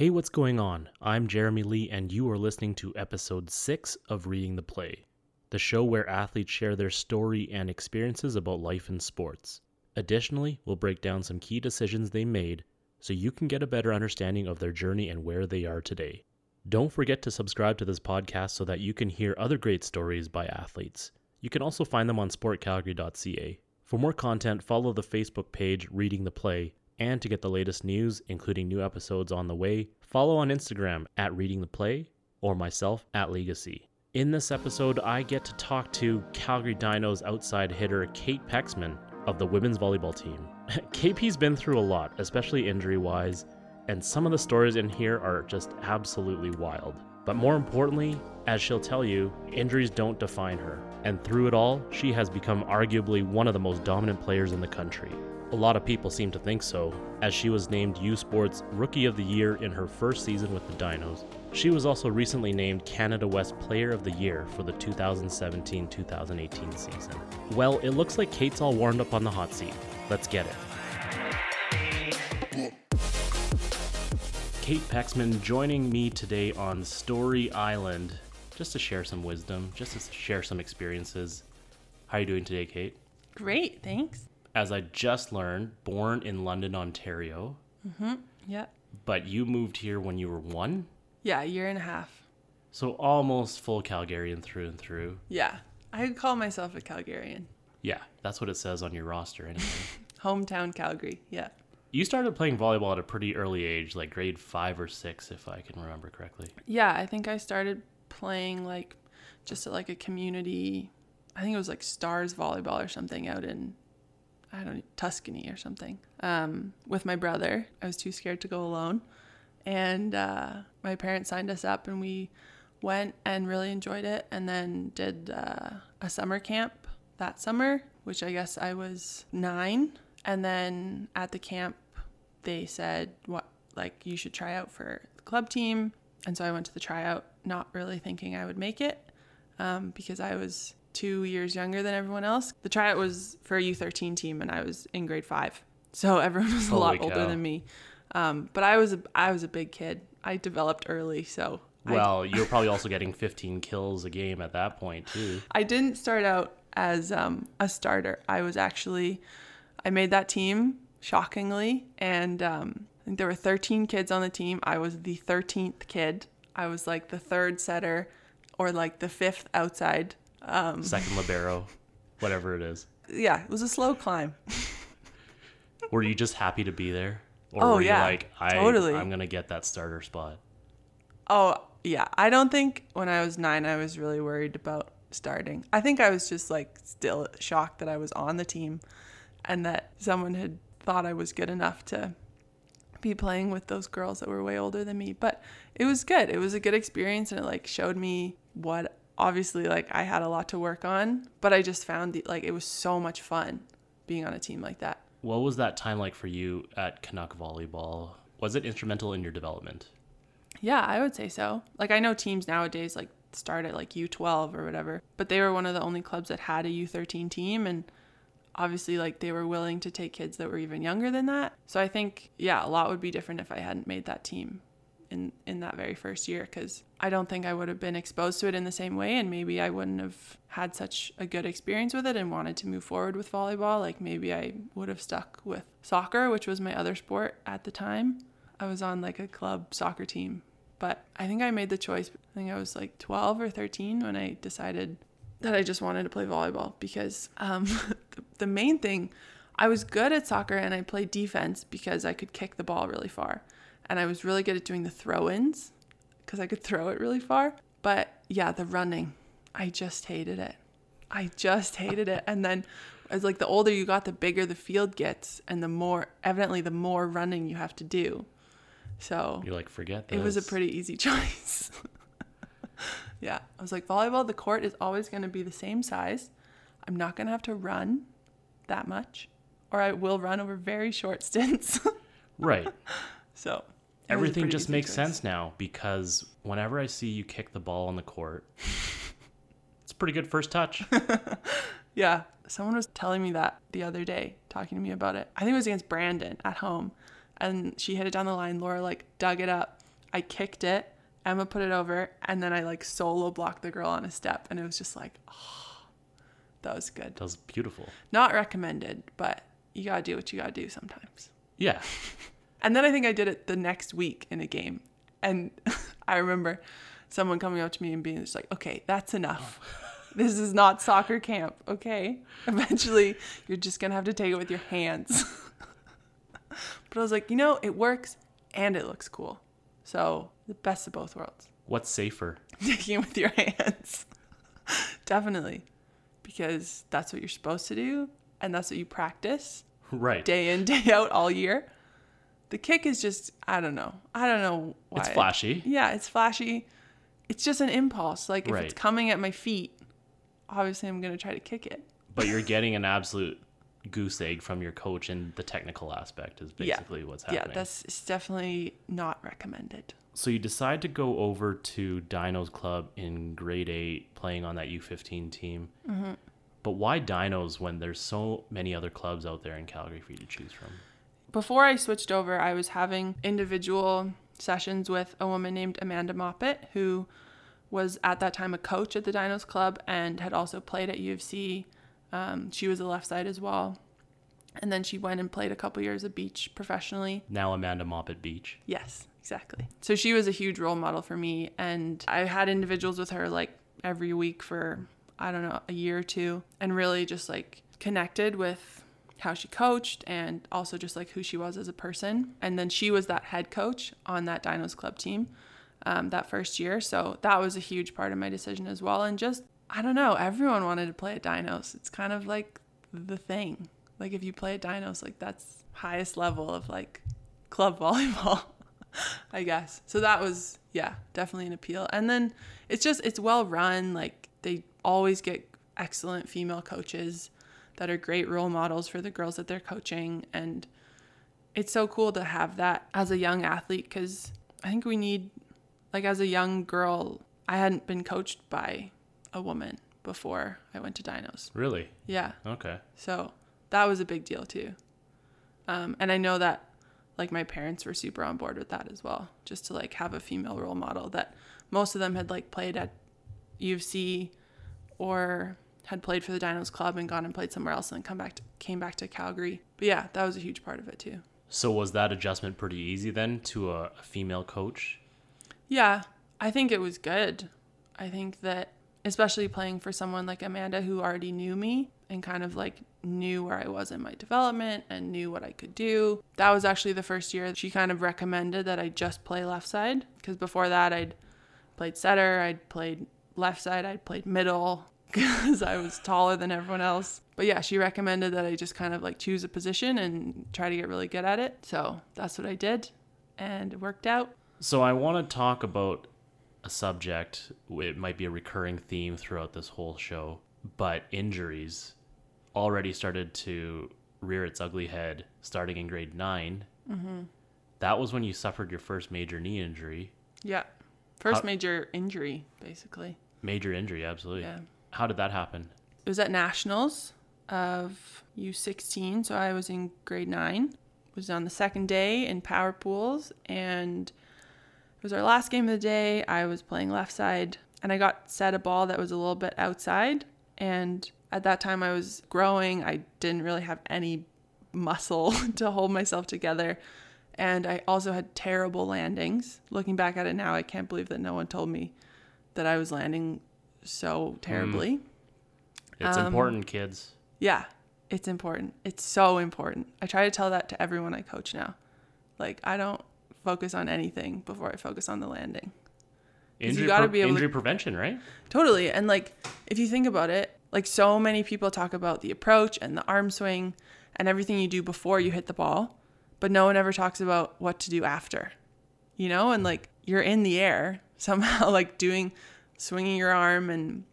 Hey, what's going on? I'm Jeremy Lee, and you are listening to episode 6 of Reading the Play, the show where athletes share their story and experiences about life in sports. Additionally, we'll break down some key decisions they made so you can get a better understanding of their journey and where they are today. Don't forget to subscribe to this podcast so that you can hear other great stories by athletes. You can also find them on sportcalgary.ca. For more content, follow the Facebook page Reading the Play and to get the latest news, including new episodes on the way, follow on Instagram at Reading the Play or myself at Legacy. In this episode, I get to talk to Calgary Dinos outside hitter Kate Pexman of the women's volleyball team. KP's been through a lot, especially injury wise, and some of the stories in here are just absolutely wild. But more importantly, as she'll tell you, injuries don't define her. And through it all, she has become arguably one of the most dominant players in the country. A lot of people seem to think so, as she was named U Sports Rookie of the Year in her first season with the Dinos. She was also recently named Canada West Player of the Year for the 2017 2018 season. Well, it looks like Kate's all warmed up on the hot seat. Let's get it. Kate Pexman joining me today on Story Island just to share some wisdom, just to share some experiences. How are you doing today, Kate? Great, thanks. As I just learned, born in London, Ontario, Mm-hmm. Yeah. but you moved here when you were one? Yeah, a year and a half. So almost full Calgarian through and through. Yeah. I would call myself a Calgarian. Yeah, that's what it says on your roster anyway. Hometown Calgary. Yeah. you started playing volleyball at a pretty early age, like grade five or six, if I can remember correctly. Yeah, I think I started playing like just at like a community I think it was like Stars volleyball or something out in I don't Tuscany or something. Um, with my brother. I was too scared to go alone. And uh, my parents signed us up and we went and really enjoyed it and then did uh, a summer camp that summer, which I guess I was nine. And then at the camp, they said, what, like, you should try out for the club team. And so I went to the tryout, not really thinking I would make it um, because I was two years younger than everyone else. The tryout was for a U13 team, and I was in grade five, so everyone was a lot Holy older than me. Um, but I was a, I was a big kid. I developed early, so Well, you were probably also getting 15 kills a game at that point, too. I didn't start out as um, a starter. I was actually I made that team shockingly, and um, I think there were 13 kids on the team. I was the 13th kid. I was like the third setter, or like the fifth outside. Um, Second libero, whatever it is. yeah, it was a slow climb. Were you just happy to be there? Or Oh, were you yeah, like, I, totally. I'm going to get that starter spot? Oh, yeah. I don't think when I was nine, I was really worried about starting. I think I was just like still shocked that I was on the team and that someone had thought I was good enough to be playing with those girls that were way older than me. But it was good. It was a good experience and it like showed me what obviously like I had a lot to work on, but I just found it like it was so much fun being on a team like that. What was that time like for you at Canuck Volleyball? Was it instrumental in your development? Yeah, I would say so. Like I know teams nowadays like start at like U12 or whatever, but they were one of the only clubs that had a U13 team and obviously like they were willing to take kids that were even younger than that. So I think yeah, a lot would be different if I hadn't made that team in in that very first year cuz I don't think I would have been exposed to it in the same way and maybe I wouldn't have had such a good experience with it and wanted to move forward with volleyball. Like maybe I would have stuck with soccer, which was my other sport at the time. I was on like a club soccer team but I think I made the choice. I think I was like 12 or 13 when I decided that I just wanted to play volleyball because um, the, the main thing, I was good at soccer and I played defense because I could kick the ball really far. And I was really good at doing the throw ins because I could throw it really far. But yeah, the running, I just hated it. I just hated it. And then as like the older you got, the bigger the field gets and the more, evidently, the more running you have to do. So You're like, forget this. it was a pretty easy choice. yeah, I was like, volleyball, the court is always going to be the same size. I'm not going to have to run that much, or I will run over very short stints. Right. so it was a Everything just makes choice. sense now because whenever I see you kick the ball on the court, it's a pretty good first touch. Yeah, someone was telling me that the other day, talking to me about it. I think it was against Brandon at home, and she hit it down the line. Laura like dug it up, I kicked it. Emma put it over, and then I like solo blocked the girl on a step, and it was just like, oh, that was good. That was beautiful. Not recommended, but you gotta do what you gotta do sometimes. Yeah. And then I think I did it the next week in a game, and I remember someone coming up to me and being just like, "Okay, that's enough. Oh. This is not soccer camp. Okay, eventually you're just gonna have to take it with your hands." but I was like, you know, it works and it looks cool, so the best of both worlds. What's safer? taking it with your hands. Definitely. Because that's what you're supposed to do and that's what you practice Right. day in, day out all year. The kick is just I don't know. I don't know why. It's flashy. Yeah, it's flashy. It's just an impulse. Like if Right. it's coming at my feet, obviously I'm gonna try to kick it. But you're getting an absolute goose egg from your coach, and the technical aspect is Yeah. basically what's happening. Yeah, that's it's definitely not recommended. So you decide to go over to Dinos Club in grade eight, playing on that U15 team. Mm-hmm. But why Dinos when there's so many other clubs out there in Calgary for you to choose from? Before I switched over, I was having individual sessions with a woman named Amanda Moppet, who was at that time a coach at the Dinos Club and had also played at U of C. Um, she was a left side as well. And then she went and played a couple years of beach professionally. Now Amanda Moppet Beach. Yes, exactly. So she was a huge role model for me. And I had individuals with her like every week for, I don't know, a year or two, and really just like connected with how she coached and also just like who she was as a person. And then she was that head coach on that Dinos Club team um, that first year. So that was a huge part of my decision as well. And just, I don't know, everyone wanted to play at Dinos. It's kind of like the thing. Like if you play at Dinos, like that's highest level of like club volleyball, I guess. So that was, yeah, definitely an appeal. And then it's just, it's well run. Like they always get excellent female coaches that are great role models for the girls that they're coaching. And it's so cool to have that as a young athlete because I think we need, like, as a young girl, I hadn't been coached by a woman before I went to Dinos. Really? Yeah. Okay. So that was a big deal too. Um, and I know that like my parents were super on board with that as well, just to like have a female role model that most of them had like played at U of C or had played for the Dinos Club and gone and played somewhere else and then come back to, came back to Calgary. But yeah, that was a huge part of it too. So was that adjustment pretty easy then to a, a female coach? Yeah, I think it was good. I think that especially playing for someone like Amanda who already knew me and kind of like knew where I was in my development and knew what I could do. That was actually the first year she kind of recommended that I just play left side because before that I'd played setter, I'd played left side, I'd played middle because I was taller than everyone else. But yeah, she recommended that I just kind of like choose a position and try to get really good at it. So that's what I did and it worked out. So I want to talk about a subject. It might be a recurring theme throughout this whole show, but injuries already started to rear its ugly head starting in grade 9 Mm-hmm. That was when you suffered your first major knee injury. Yeah. First How- major injury, basically. Major injury, absolutely. Yeah. How did that happen? It was at Nationals of U16, so I was in grade 9. It was on the second day in power pools and it was our last game of the day. I was playing left side and I got set a ball that was a little bit outside and at that time I was growing. I didn't really have any muscle to hold myself together. And I also had terrible landings. Looking back at it now, I can't believe that no one told me that I was landing so terribly. It's Um, important, kids. Yeah, it's important. It's so important. I try to tell that to everyone I coach now. Like, I don't focus on anything before I focus on the landing. 'cause you gotta pre- be able to- injury prevention, right? Totally. And like, if you think about it, like, so many people talk about the approach and the arm swing and everything you do before you hit the ball, but no one ever talks about what to do after, you know? And like, you're in the air somehow, like, doing, swinging your arm and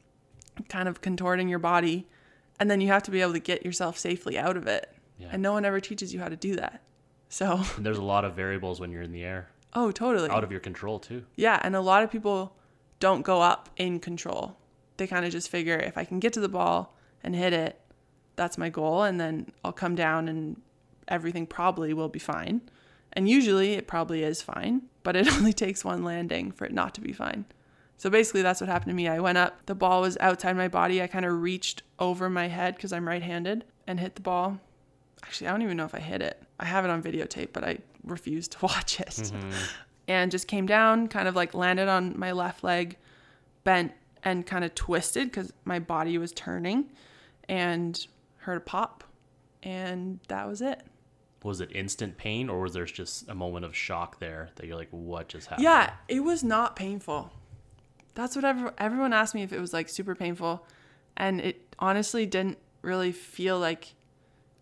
kind of contorting your body. And then you have to be able to get yourself safely out of it. Yeah. And no one ever teaches you how to do that. So, And there's a lot of variables when you're in the air, oh, totally. out of your control too. Yeah, and a lot of people don't go up in control. They kind of just figure if I can get to the ball and hit it, that's my goal, and then I'll come down and everything probably will be fine. And usually it probably is fine, but it only takes one landing for it not to be fine. So basically, that's what happened to me. I went up, the ball was outside my body. I kind of reached over my head because I'm right handed and hit the ball. Actually, I don't even know if I hit it. I have it on videotape, but I refused to watch it. Mm-hmm. And just came down, kind of like landed on my left leg, bent and kind of twisted because my body was turning and heard a pop. And that was it was it instant pain or was there just a moment of shock there that you're like what just happened yeah it was not painful that's what every, everyone asked me if it was like super painful and it honestly didn't really feel like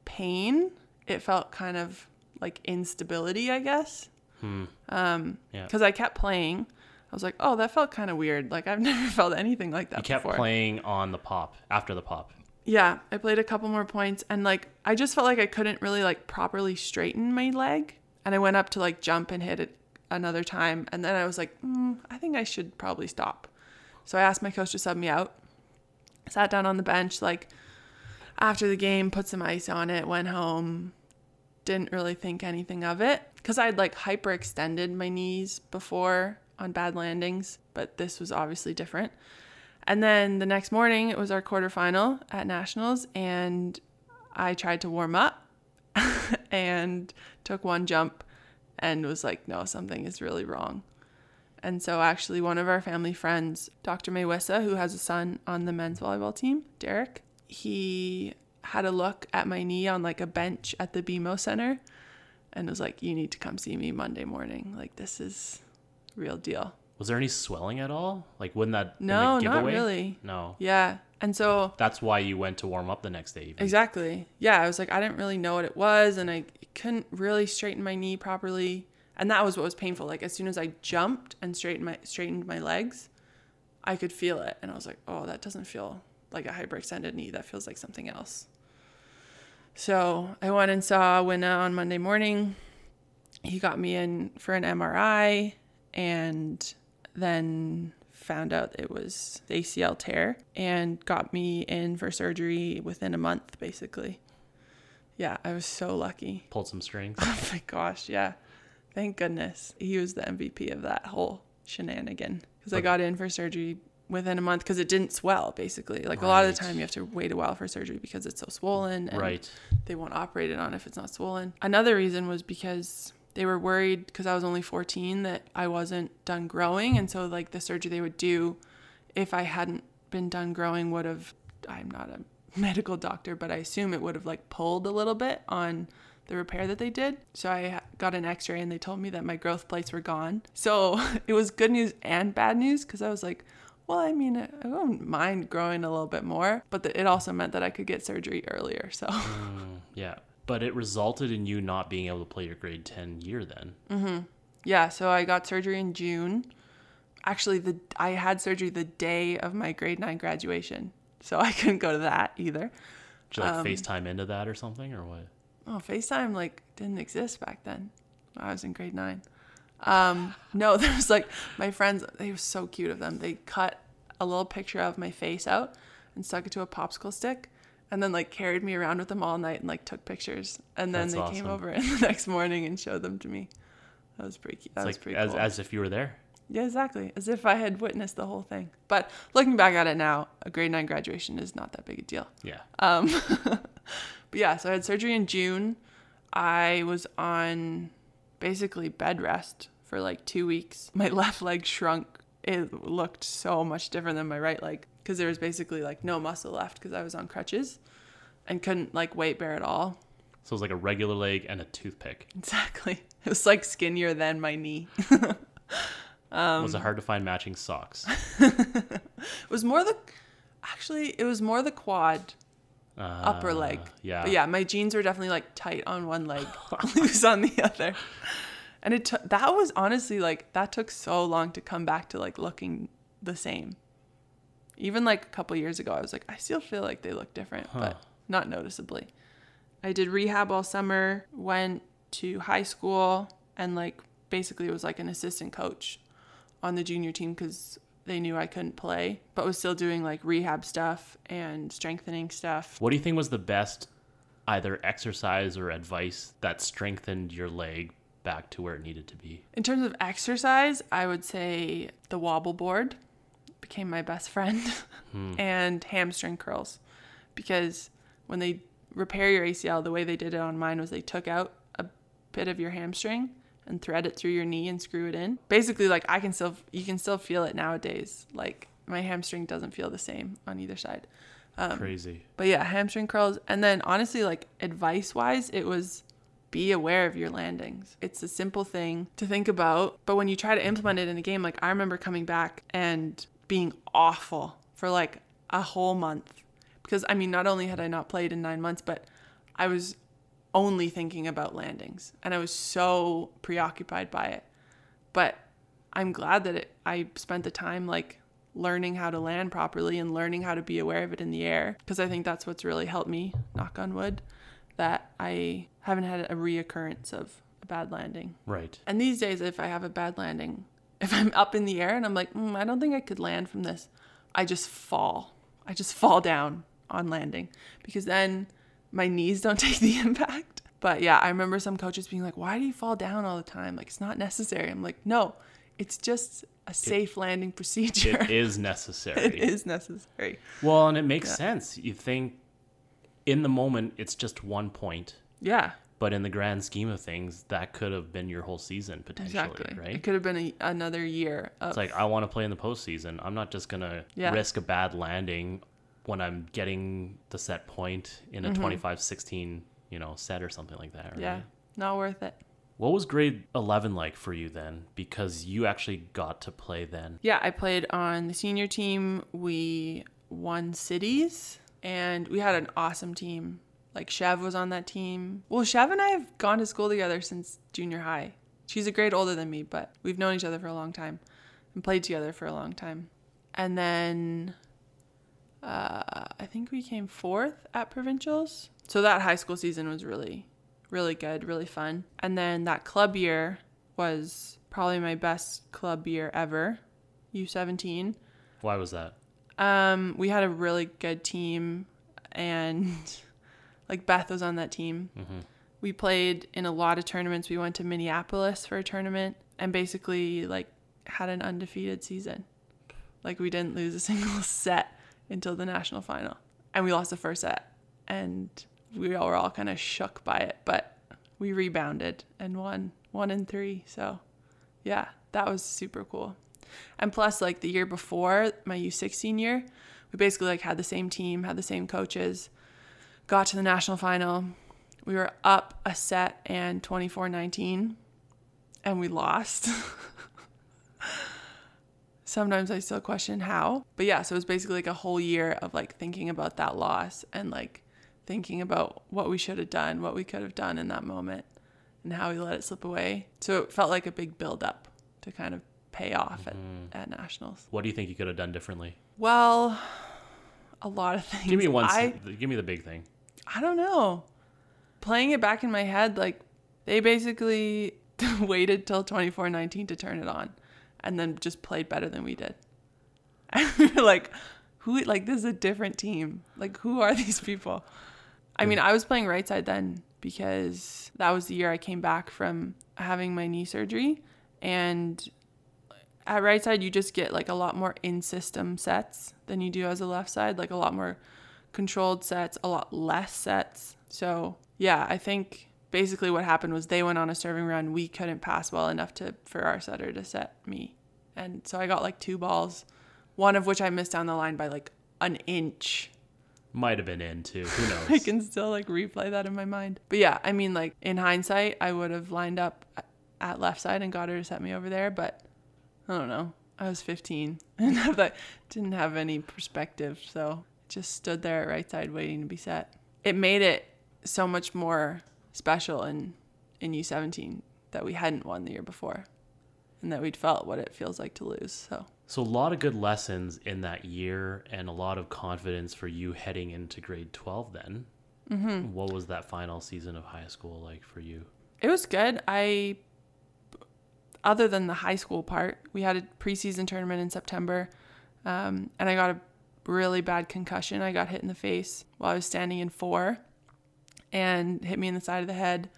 pain it felt kind of like instability i guess hmm. um because yeah. i kept playing i was like oh that felt kind of weird like i've never felt anything like that you kept before. playing on the pop after the pop yeah, I played a couple more points and like I just felt like I couldn't really like properly straighten my leg. And I went up to like jump and hit it another time. And then I was like, mm, I think I should probably stop. So I asked my coach to sub me out. Sat down on the bench, like after the game, put some ice on it, went home. Didn't really think anything of it because I'd like hyperextended my knees before on bad landings, but this was obviously different. And then the next morning, it was our quarterfinal at Nationals, and I tried to warm up and took one jump and was like, no, something is really wrong. And so, actually, one of our family friends, Dr. Maywissa, who has a son on the men's volleyball team, Derek, he had a look at my knee on like a bench at the BMO Center and was like, you need to come see me Monday morning. Like, this is real deal. Was there any swelling at all? Like, wouldn't that no, not really. No. Yeah, and so that's why you went to warm up the next day. Even. Exactly. Yeah, I was like, I didn't really know what it was, and I couldn't really straighten my knee properly, and that was what was painful. Like as soon as I jumped and straightened my straightened my legs, I could feel it, and I was like, oh, that doesn't feel like a hyperextended knee. That feels like something else. So I went and saw Winna on Monday morning. He got me in for an MRI, and then found out it was ACL tear and got me in for surgery within a month, basically. Yeah, I was so lucky. Pulled some strings. Oh my gosh, yeah. Thank goodness. He was the MVP of that whole shenanigan because I got in for surgery within a month because it didn't swell basically like right. a lot of the time you have to wait a while for surgery because it's so swollen and right. they won't operate it on if it's not swollen another reason was because they were worried because I was only 14 that I wasn't done growing. And so, like, the surgery they would do if I hadn't been done growing would have, I'm not a medical doctor, but I assume it would have like pulled a little bit on the repair that they did. So I got an x ray and they told me that my growth plates were gone. So it was good news and bad news because I was like, well, I mean, I wouldn't mind growing a little bit more, but it also meant that I could get surgery earlier. So, mm, yeah but it resulted in you not being able to play your grade 10 year then. Mm-hmm. Yeah, so I got surgery in June. Actually, the I had surgery the day of my grade 9 graduation. So I couldn't go to that either. Did you like um, FaceTime into that or something or what? Oh, FaceTime like didn't exist back then. I was in grade 9. Um, no, there was like my friends, they were so cute of them. They cut a little picture of my face out and stuck it to a popsicle stick and then like carried me around with them all night and like took pictures. And then That's they awesome. came over in the next morning and showed them to me. That was pretty cute. That it's was like pretty as, cool. As if you were there. Yeah, exactly. As if I had witnessed the whole thing. But looking back at it now, a grade nine graduation is not that big a deal. Yeah. Um, but yeah, so I had surgery in June. I was on basically bed rest for like two weeks. My left leg shrunk. It looked so much different than my right leg because there was basically like no muscle left because I was on crutches and couldn't like weight bear at all. So it was like a regular leg and a toothpick. Exactly. It was like skinnier than my knee. um, was it hard to find matching socks? it was more the actually it was more the quad uh, upper leg. Yeah. But yeah, my jeans were definitely like tight on one leg, loose on the other. And it t- that was honestly like that took so long to come back to like looking the same. Even like a couple years ago, I was like, I still feel like they look different, huh. but not noticeably. I did rehab all summer, went to high school, and like basically was like an assistant coach on the junior team because they knew I couldn't play, but was still doing like rehab stuff and strengthening stuff. What do you think was the best either exercise or advice that strengthened your leg back to where it needed to be? In terms of exercise, I would say the wobble board became my best friend and hamstring curls because when they repair your ACL, the way they did it on mine was they took out a bit of your hamstring and thread it through your knee and screw it in. Basically, like I can still, you can still feel it nowadays. Like my hamstring doesn't feel the same on either side. Um, Crazy. But yeah, hamstring curls. And then honestly, like advice wise, it was be aware of your landings. It's a simple thing to think about. But when you try to implement it in a game, like I remember coming back and being awful for like a whole month. Because I mean, not only had I not played in nine months, but I was only thinking about landings and I was so preoccupied by it. But I'm glad that it, I spent the time like learning how to land properly and learning how to be aware of it in the air because I think that's what's really helped me, knock on wood, that I haven't had a reoccurrence of a bad landing. Right. And these days, if I have a bad landing, if I'm up in the air and I'm like, mm, I don't think I could land from this, I just fall. I just fall down on landing because then my knees don't take the impact. But yeah, I remember some coaches being like, why do you fall down all the time? Like, it's not necessary. I'm like, no, it's just a safe landing procedure. It is necessary. it is necessary. Well, and it makes sense. You think in the moment it's just one point, Yeah, but in the grand scheme of things, that could have been your whole season potentially, exactly. right? It could have been a, another year of It's like I want to play in the postseason. I'm not just gonna Yeah. risk a bad landing when I'm getting the set point in a 25-16, you know, set or something like that. Right? Mm-hmm. yeah, not worth it. What was grade 11 like for you then? Because you actually got to play then. Yeah, I played on the senior team. We won cities and we had an awesome team. Like Chev was on that team. Well, Chev and I have gone to school together since junior high. She's a grade older than me, but we've known each other for a long time and played together for a long time. And then uh, I think we came fourth at provincials. So that high school season was really, really good, really fun. And then that club year was probably my best club year ever, U17. Why was that? Um, we had a really good team, and like Beth was on that team. Mm-hmm. We played in a lot of tournaments. We went to Minneapolis for a tournament, and basically like had an undefeated season. Like we didn't lose a single set until the national final, and we lost the first set, and we all were all kind of shook by it, but we rebounded and won one and three. So, yeah, that was super cool. And plus, like the year before, my U16 year, we basically like had the same team, had the same coaches, got to the national final. We were up a set and 24-19 and we lost. Sometimes I still question how. But yeah, so it was basically like a whole year of like thinking about that loss and like thinking about what we should have done, what we could have done in that moment and how we let it slip away. So it felt like a big build up to kind of pay off at, mm-hmm. at nationals. What do you think you could have done differently? Well, a lot of things. Give me one. I, give me the big thing. I don't know. Playing it back in my head, like they basically waited till 24-19 to turn it on and then just played better than we did. Like, who like this is a different team. Like who are these people? I mean, I was playing right side then because that was the year I came back from having my knee surgery and at right side you just get like a lot more in system sets than you do as a left side, like a lot more controlled sets, a lot less sets. So, yeah, I think basically what happened was they went on a serving run. We couldn't pass well enough to for our setter to set me. And so I got like two balls, one of which I missed down the line by like an inch. Might have been in too. Who knows? I can still like replay that in my mind. But yeah, I mean like in hindsight, I would have lined up at left side and got her to set me over there, but I don't know. I was 15 and I didn't have any perspective, so just stood there at right side waiting to be set. It made it so much more special in in U17 that we hadn't won the year before, and that we'd felt what it feels like to lose. So So a lot of good lessons in that year, and a lot of confidence for you heading into grade 12. Then, mm-hmm. what was that final season of high school like for you? it was good. I other than the high school part, we had a preseason tournament in September, um, and I got a really bad concussion. I got hit in the face while I was standing in four, and hit me in the side of the head.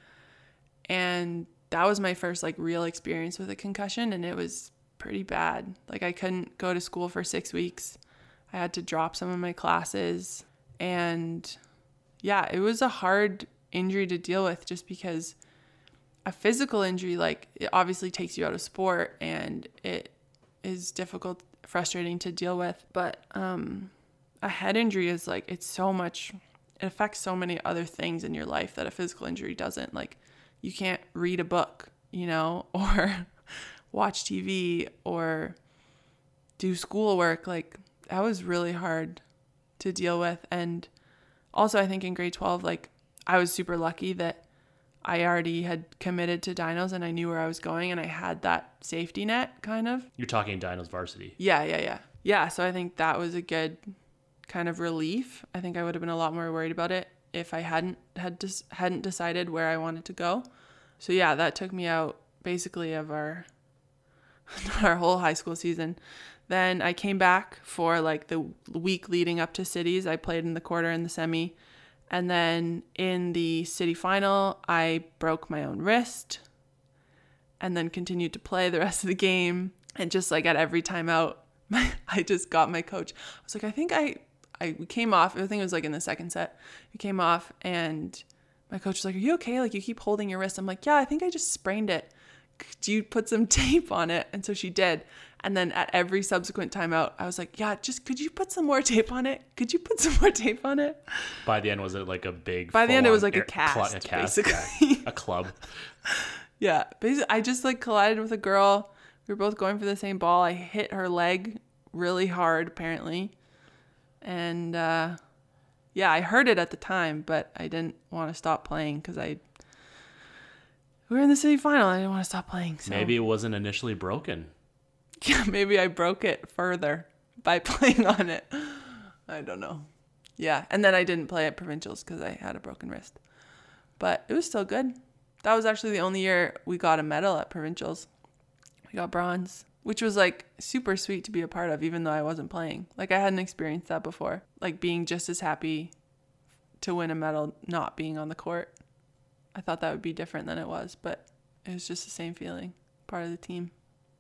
And that was my first like real experience with a concussion and it was pretty bad. Like I couldn't go to school for 6 weeks. I had to drop some of my classes and yeah, it was a hard injury to deal with just because a physical injury like it obviously takes you out of sport and it is difficult frustrating to deal with but um a head injury is like it's so much it affects so many other things in your life that a physical injury doesn't like you can't read a book you know or watch TV or do schoolwork. Like that was really hard to deal with. And also I think in grade 12 like I was super lucky that I already had committed to Dinos and I knew where I was going and I had that safety net kind of. You're talking Dinos varsity. Yeah, yeah, yeah. Yeah, so I think that was a good kind of relief. I think I would have been a lot more worried about it if I hadn't had dis- hadn't decided where I wanted to go. So yeah, that took me out basically of our our whole high school season. Then I came back for like the week leading up to cities. I played in the quarter and the semi and then in the city final, I broke my own wrist and then continued to play the rest of the game. And just like at every timeout, my, I just got my coach. I was like, I think I, I came off. I think it was like in the second set. We came off and my coach was like, Are you okay? Like you keep holding your wrist. I'm like, Yeah, I think I just sprained it. Could you put some tape on it? And so she did. And then at every subsequent timeout, I was like, yeah, just could you put some more tape on it? Could you put some more tape on it? By the end, was it like a big? By the end, it was like a cast, cl- a cast, basically. Yeah, a club. yeah, basically, I just like collided with a girl. We were both going for the same ball. I hit her leg really hard, apparently, and uh, yeah, I heard it at the time, but I didn't want to stop playing because I we were in the city final. I didn't want to stop playing. So. Maybe it wasn't initially broken. Yeah, maybe I broke it further by playing on it. I don't know. Yeah, and then I didn't play at provincials because I had a broken wrist, but it was still good. That was actually the only year we got a medal at provincials. We got bronze, which was like super sweet to be a part of, even though I wasn't playing. Like I hadn't experienced that before. Like being just as happy to win a medal not being on the court. I thought that would be different than it was, but it was just the same feeling, part of the team.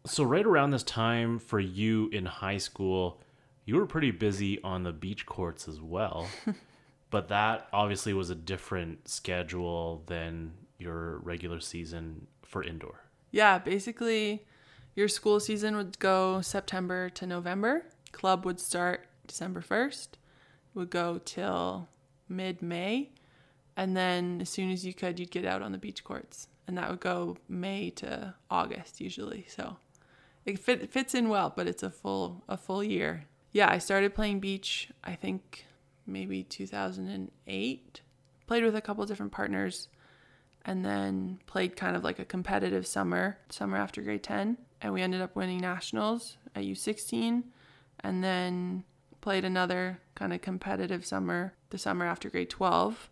So, right around this time for you in high school, you were pretty busy on the beach courts as well. but that obviously was a different schedule than your regular season for indoor. Yeah, basically, your school season would go September to November. Club would start December 1st, would go till mid May. And then as soon as you could, you'd get out on the beach courts. And that would go May to August usually. So it fit, fits in well, but it's a full a full year. Yeah, I started playing beach. I think maybe 2008. Played with a couple different partners, and then played kind of like a competitive summer, summer after grade 10, and we ended up winning nationals at U16, and then played another kind of competitive summer the summer after grade 12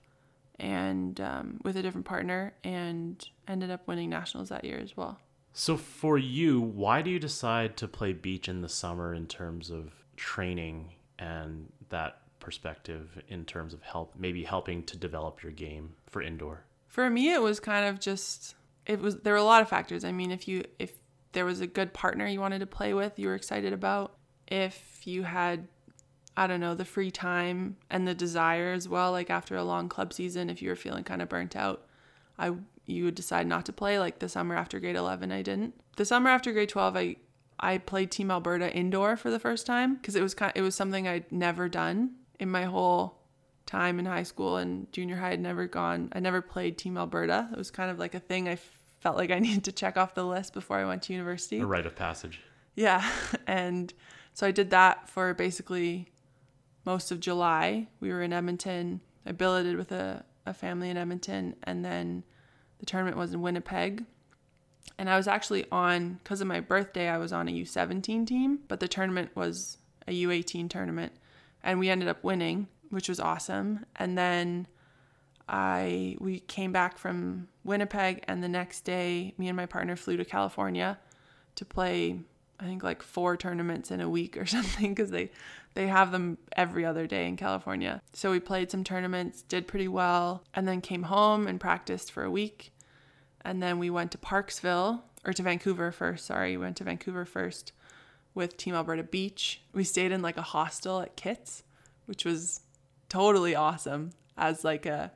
and um, with a different partner and ended up winning nationals that year as well so for you, why do you decide to play beach in the summer in terms of training and that perspective in terms of help maybe helping to develop your game for indoor? For me it was kind of just it was there were a lot of factors. I mean, if you if there was a good partner you wanted to play with, you were excited about, if you had I don't know, the free time and the desire as well like after a long club season if you were feeling kind of burnt out, I you would decide not to play. Like the summer after grade 11, I didn't. The summer after grade 12, I I played Team Alberta indoor for the first time because it was kind it was something I'd never done in my whole time in high school and junior high. I'd never gone. I never played Team Alberta. It was kind of like a thing I felt like I needed to check off the list before I went to university. A rite of passage. Yeah, and so I did that for basically most of July. We were in Edmonton. I billeted with a, a family in Edmonton, and then the tournament was in Winnipeg. And I was actually on, because of my birthday, I was on a U17 team, but the tournament was a U18 tournament. And we ended up winning, which was awesome. And then I we came back from Winnipeg and the next day me and my partner flew to California to play I think like four tournaments in a week or something because they they have them every other day in California. So we played some tournaments, did pretty well, and then came home and practiced for a week. And then we went to Parksville or to Vancouver first. Sorry, we went to Vancouver first with Team Alberta Beach. We stayed in like a hostel at Kits, which was totally awesome. As like a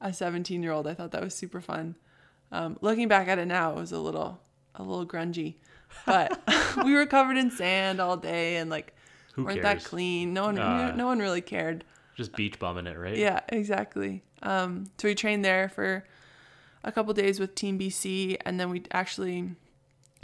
a 17 year old, I thought that was super fun. Um, looking back at it now, it was a little a little grungy, but we were covered in sand all day and like Who weren't cares? that clean. No one Ah. no one really cared. Just beach bumming it, right? Yeah, exactly. Um, so we trained there for a couple days with Team BC, and then we actually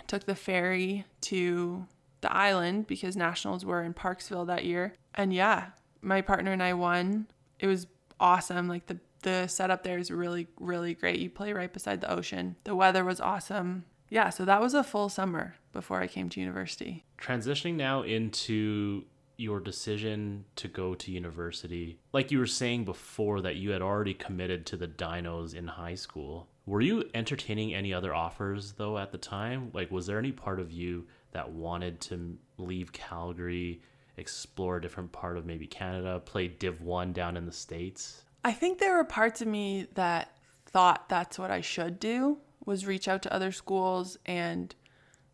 took the ferry to the island because nationals were in Parksville that year. And yeah, my partner and I won. It was awesome. Like the the setup there is really really great. You play right beside the ocean. The weather was awesome. Yeah, so that was a full summer before I came to university. Transitioning now into your decision to go to university. Like you were saying before that you had already committed to the Dinos in high school. Were you entertaining any other offers though at the time? Like was there any part of you that wanted to leave Calgary, explore a different part of maybe Canada, play Div 1 down in the states? I think there were parts of me that thought that's what I should do was reach out to other schools and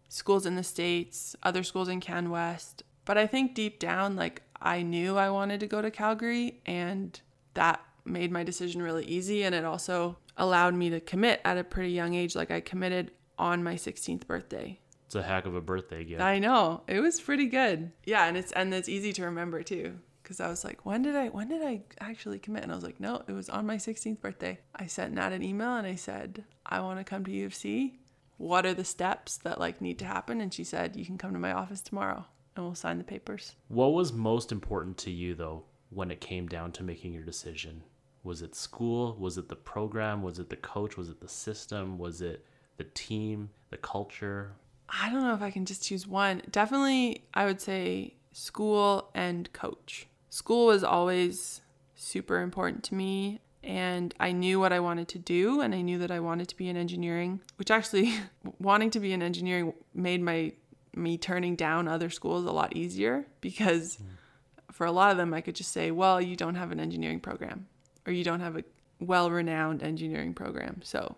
schools in the states, other schools in Can West. But I think deep down like I knew I wanted to go to Calgary and that made my decision really easy and it also allowed me to commit at a pretty young age like I committed on my 16th birthday. It's a heck of a birthday gift. I know. It was pretty good. Yeah, and it's and it's easy to remember too cuz I was like, when did I when did I actually commit? And I was like, no, it was on my 16th birthday. I sent Nat an email and I said, I want to come to U of C. What are the steps that like need to happen? And she said, you can come to my office tomorrow and we'll sign the papers. What was most important to you though when it came down to making your decision? Was it school? Was it the program? Was it the coach? Was it the system? Was it the team, the culture? I don't know if I can just choose one. Definitely, I would say school and coach. School was always super important to me, and I knew what I wanted to do, and I knew that I wanted to be in engineering, which actually, wanting to be in engineering made my me turning down other schools a lot easier because for a lot of them, I could just say, well, you don't have an engineering program, or you don't have a well renowned engineering program. So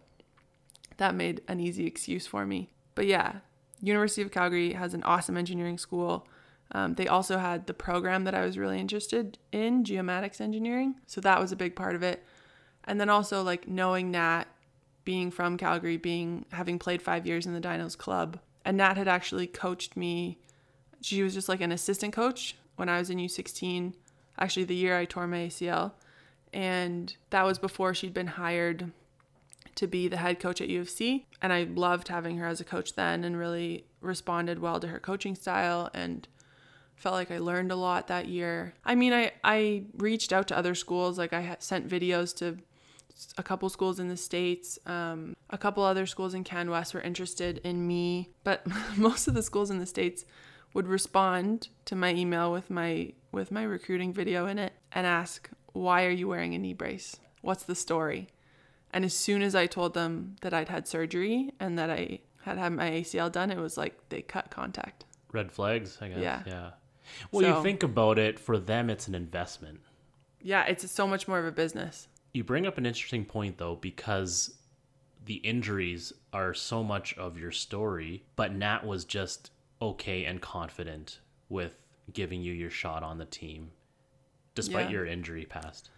that made an easy excuse for me. But yeah, University of Calgary has an awesome engineering school. Um, they also had the program that I was really interested in, geomatics engineering. So that was a big part of it. And then also like knowing that being from Calgary, being having played five years in the Dinos club, and Nat had actually coached me. She was just like an assistant coach when I was in U16. Actually, the year I tore my ACL, and that was before she'd been hired to be the head coach at U of C. And I loved having her as a coach then and really responded well to her coaching style and felt like I learned a lot that year. I mean, I, I reached out to other schools. Like I sent videos to a couple schools in the States. Um, a couple other schools in Can West were interested in me. But most of the schools in the States would respond to my email with my with my recruiting video in it and ask, why are you wearing a knee brace? What's the story? And as soon as I told them that I'd had surgery and that I had had my ACL done, it was like they cut contact. Red flags, I guess. Yeah. Yeah. Well, So- you think about it, for them, it's an investment. Yeah, it's so much more of a business. You bring up an interesting point, though, because the injuries are so much of your story, but Nat was just okay and confident with giving you your shot on the team, despite Yeah. your injury past.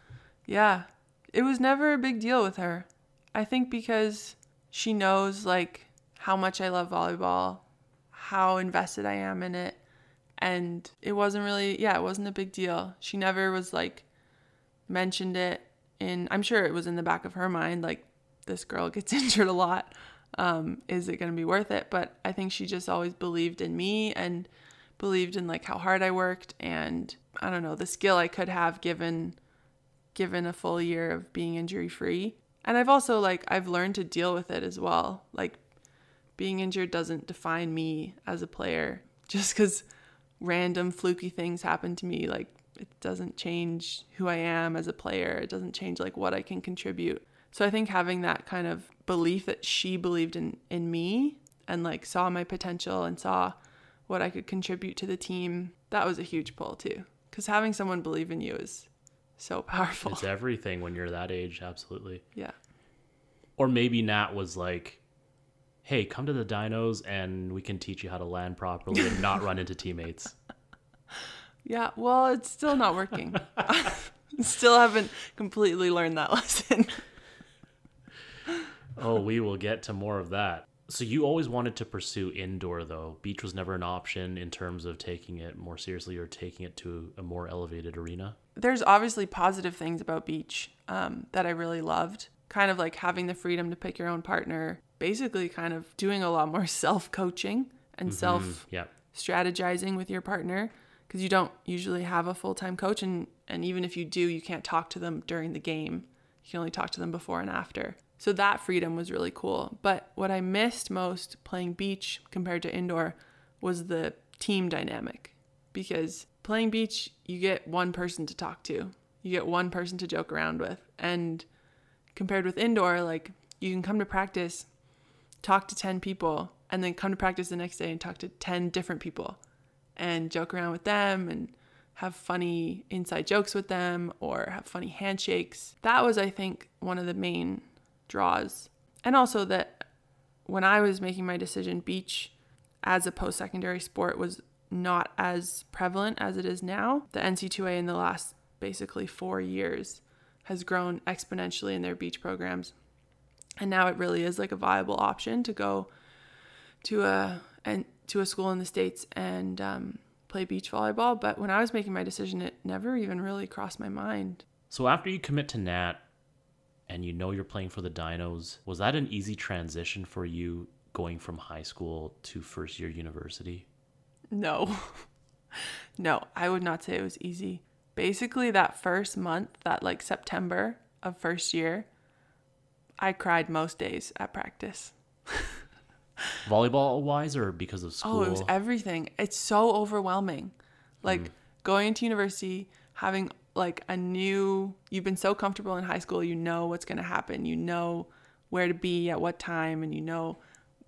Yeah. It was never a big deal with her. I think because she knows like how much I love volleyball, how invested I am in it, and it wasn't really yeah, it wasn't a big deal. She never was like mentioned it in I'm sure it was in the back of her mind like this girl gets injured a lot. Um, is it going to be worth it? But I think she just always believed in me and believed in like how hard I worked and I don't know, the skill I could have given given a full year of being injury free. And I've also like I've learned to deal with it as well. Like being injured doesn't define me as a player. Just cuz random fluky things happen to me like it doesn't change who I am as a player. It doesn't change like what I can contribute. So I think having that kind of belief that she believed in in me and like saw my potential and saw what I could contribute to the team, that was a huge pull too. Cuz having someone believe in you is so powerful. It's everything when you're that age, absolutely. Yeah. Or maybe Nat was like, hey, come to the dinos and we can teach you how to land properly and not run into teammates. Yeah, well, it's still not working. still haven't completely learned that lesson. oh, we will get to more of that. So you always wanted to pursue indoor though. Beach was never an option in terms of taking it more seriously or taking it to a more elevated arena. There's obviously positive things about beach um, that I really loved. Kind of like having the freedom to pick your own partner, basically, kind of doing a lot more self coaching and mm-hmm. self yeah. strategizing with your partner because you don't usually have a full time coach, and and even if you do, you can't talk to them during the game. You can only talk to them before and after. So that freedom was really cool. But what I missed most playing beach compared to indoor was the team dynamic because playing beach, you get one person to talk to, you get one person to joke around with. And compared with indoor, like you can come to practice, talk to 10 people, and then come to practice the next day and talk to 10 different people and joke around with them and have funny inside jokes with them or have funny handshakes. That was, I think, one of the main draws. And also that when I was making my decision, beach as a post secondary sport was not as prevalent as it is now. The NCAA in the last basically four years has grown exponentially in their beach programs. And now it really is like a viable option to go to a and to a school in the states and um, play beach volleyball. But when I was making my decision, it never even really crossed my mind. So after you commit to Nat, and you know you're playing for the Dinos, was that an easy transition for you going from high school to first year university? No. no, I would not say it was easy. Basically, that first month, that like September of first year, I cried most days at practice. Volleyball wise or because of school? Oh, it was everything. It's so overwhelming. Like mm. going into university, having like a new you've been so comfortable in high school you know what's going to happen you know where to be at what time and you know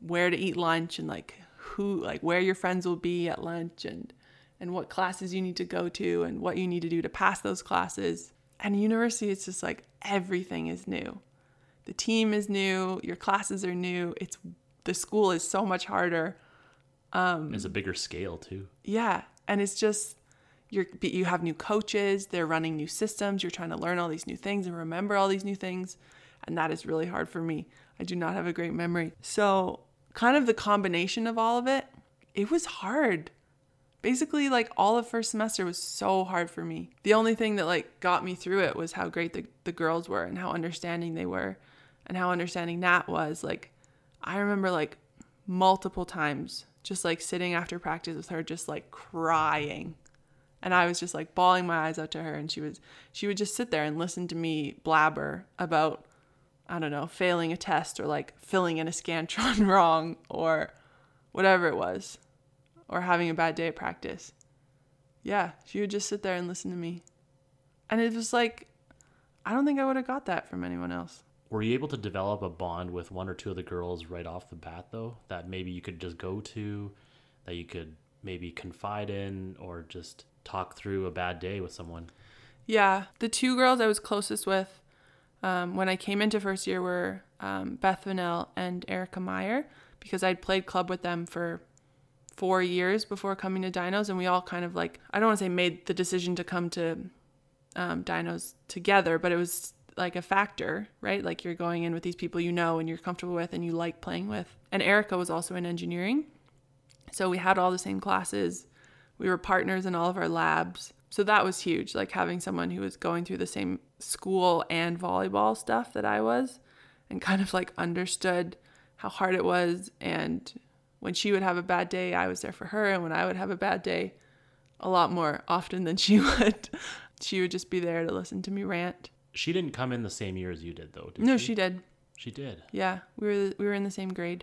where to eat lunch and like who like where your friends will be at lunch and and what classes you need to go to and what you need to do to pass those classes and university it's just like everything is new the team is new your classes are new it's the school is so much harder um it's a bigger scale too. Yeah and it's just you're you have new coaches they're running new systems you're trying to learn all these new things and remember all these new things and that is really hard for me. I do not have a great memory. So kind of the combination of all of it it was hard. Basically like all of first semester was so hard for me. The only thing that like got me through it was how great the, the girls were and how understanding they were and how understanding nat was like i remember like multiple times just like sitting after practice with her just like crying and I was just like bawling my eyes out to her and she was she would just sit there and listen to me blabber about I don't know, failing a test or like filling in a scantron wrong or whatever it was or having a bad day at practice. Yeah, she would just sit there and listen to me. And it was like I don't think I would have got that from anyone else. Were you able to develop a bond with one or two of the girls right off the bat though that maybe you could just go to that you could maybe confide in or just talk through a bad day with someone. Yeah, the two girls I was closest with um, when I came into first year were um, Beth Vanel and Erica Meyer because I'd played club with them for four years before coming to Dinos, and we all kind of like I don't want to say made the decision to come to um, Dinos together, but it was like a factor, right? Like you're going in with these people you know and you're comfortable with and you like playing with. And Erica was also in engineering, so we had all the same classes. We were partners in all of our labs. So that was huge, like having someone who was going through the same school and volleyball stuff that I was and kind of like understood how hard it was. And when she would have a bad day, I was there for her. And when I would have a bad day, a lot more often than she would, she would just be there to listen to me rant. She didn't come in the same year as you did, though. Did no, she? she did. She did. Yeah, we were we were in the same grade.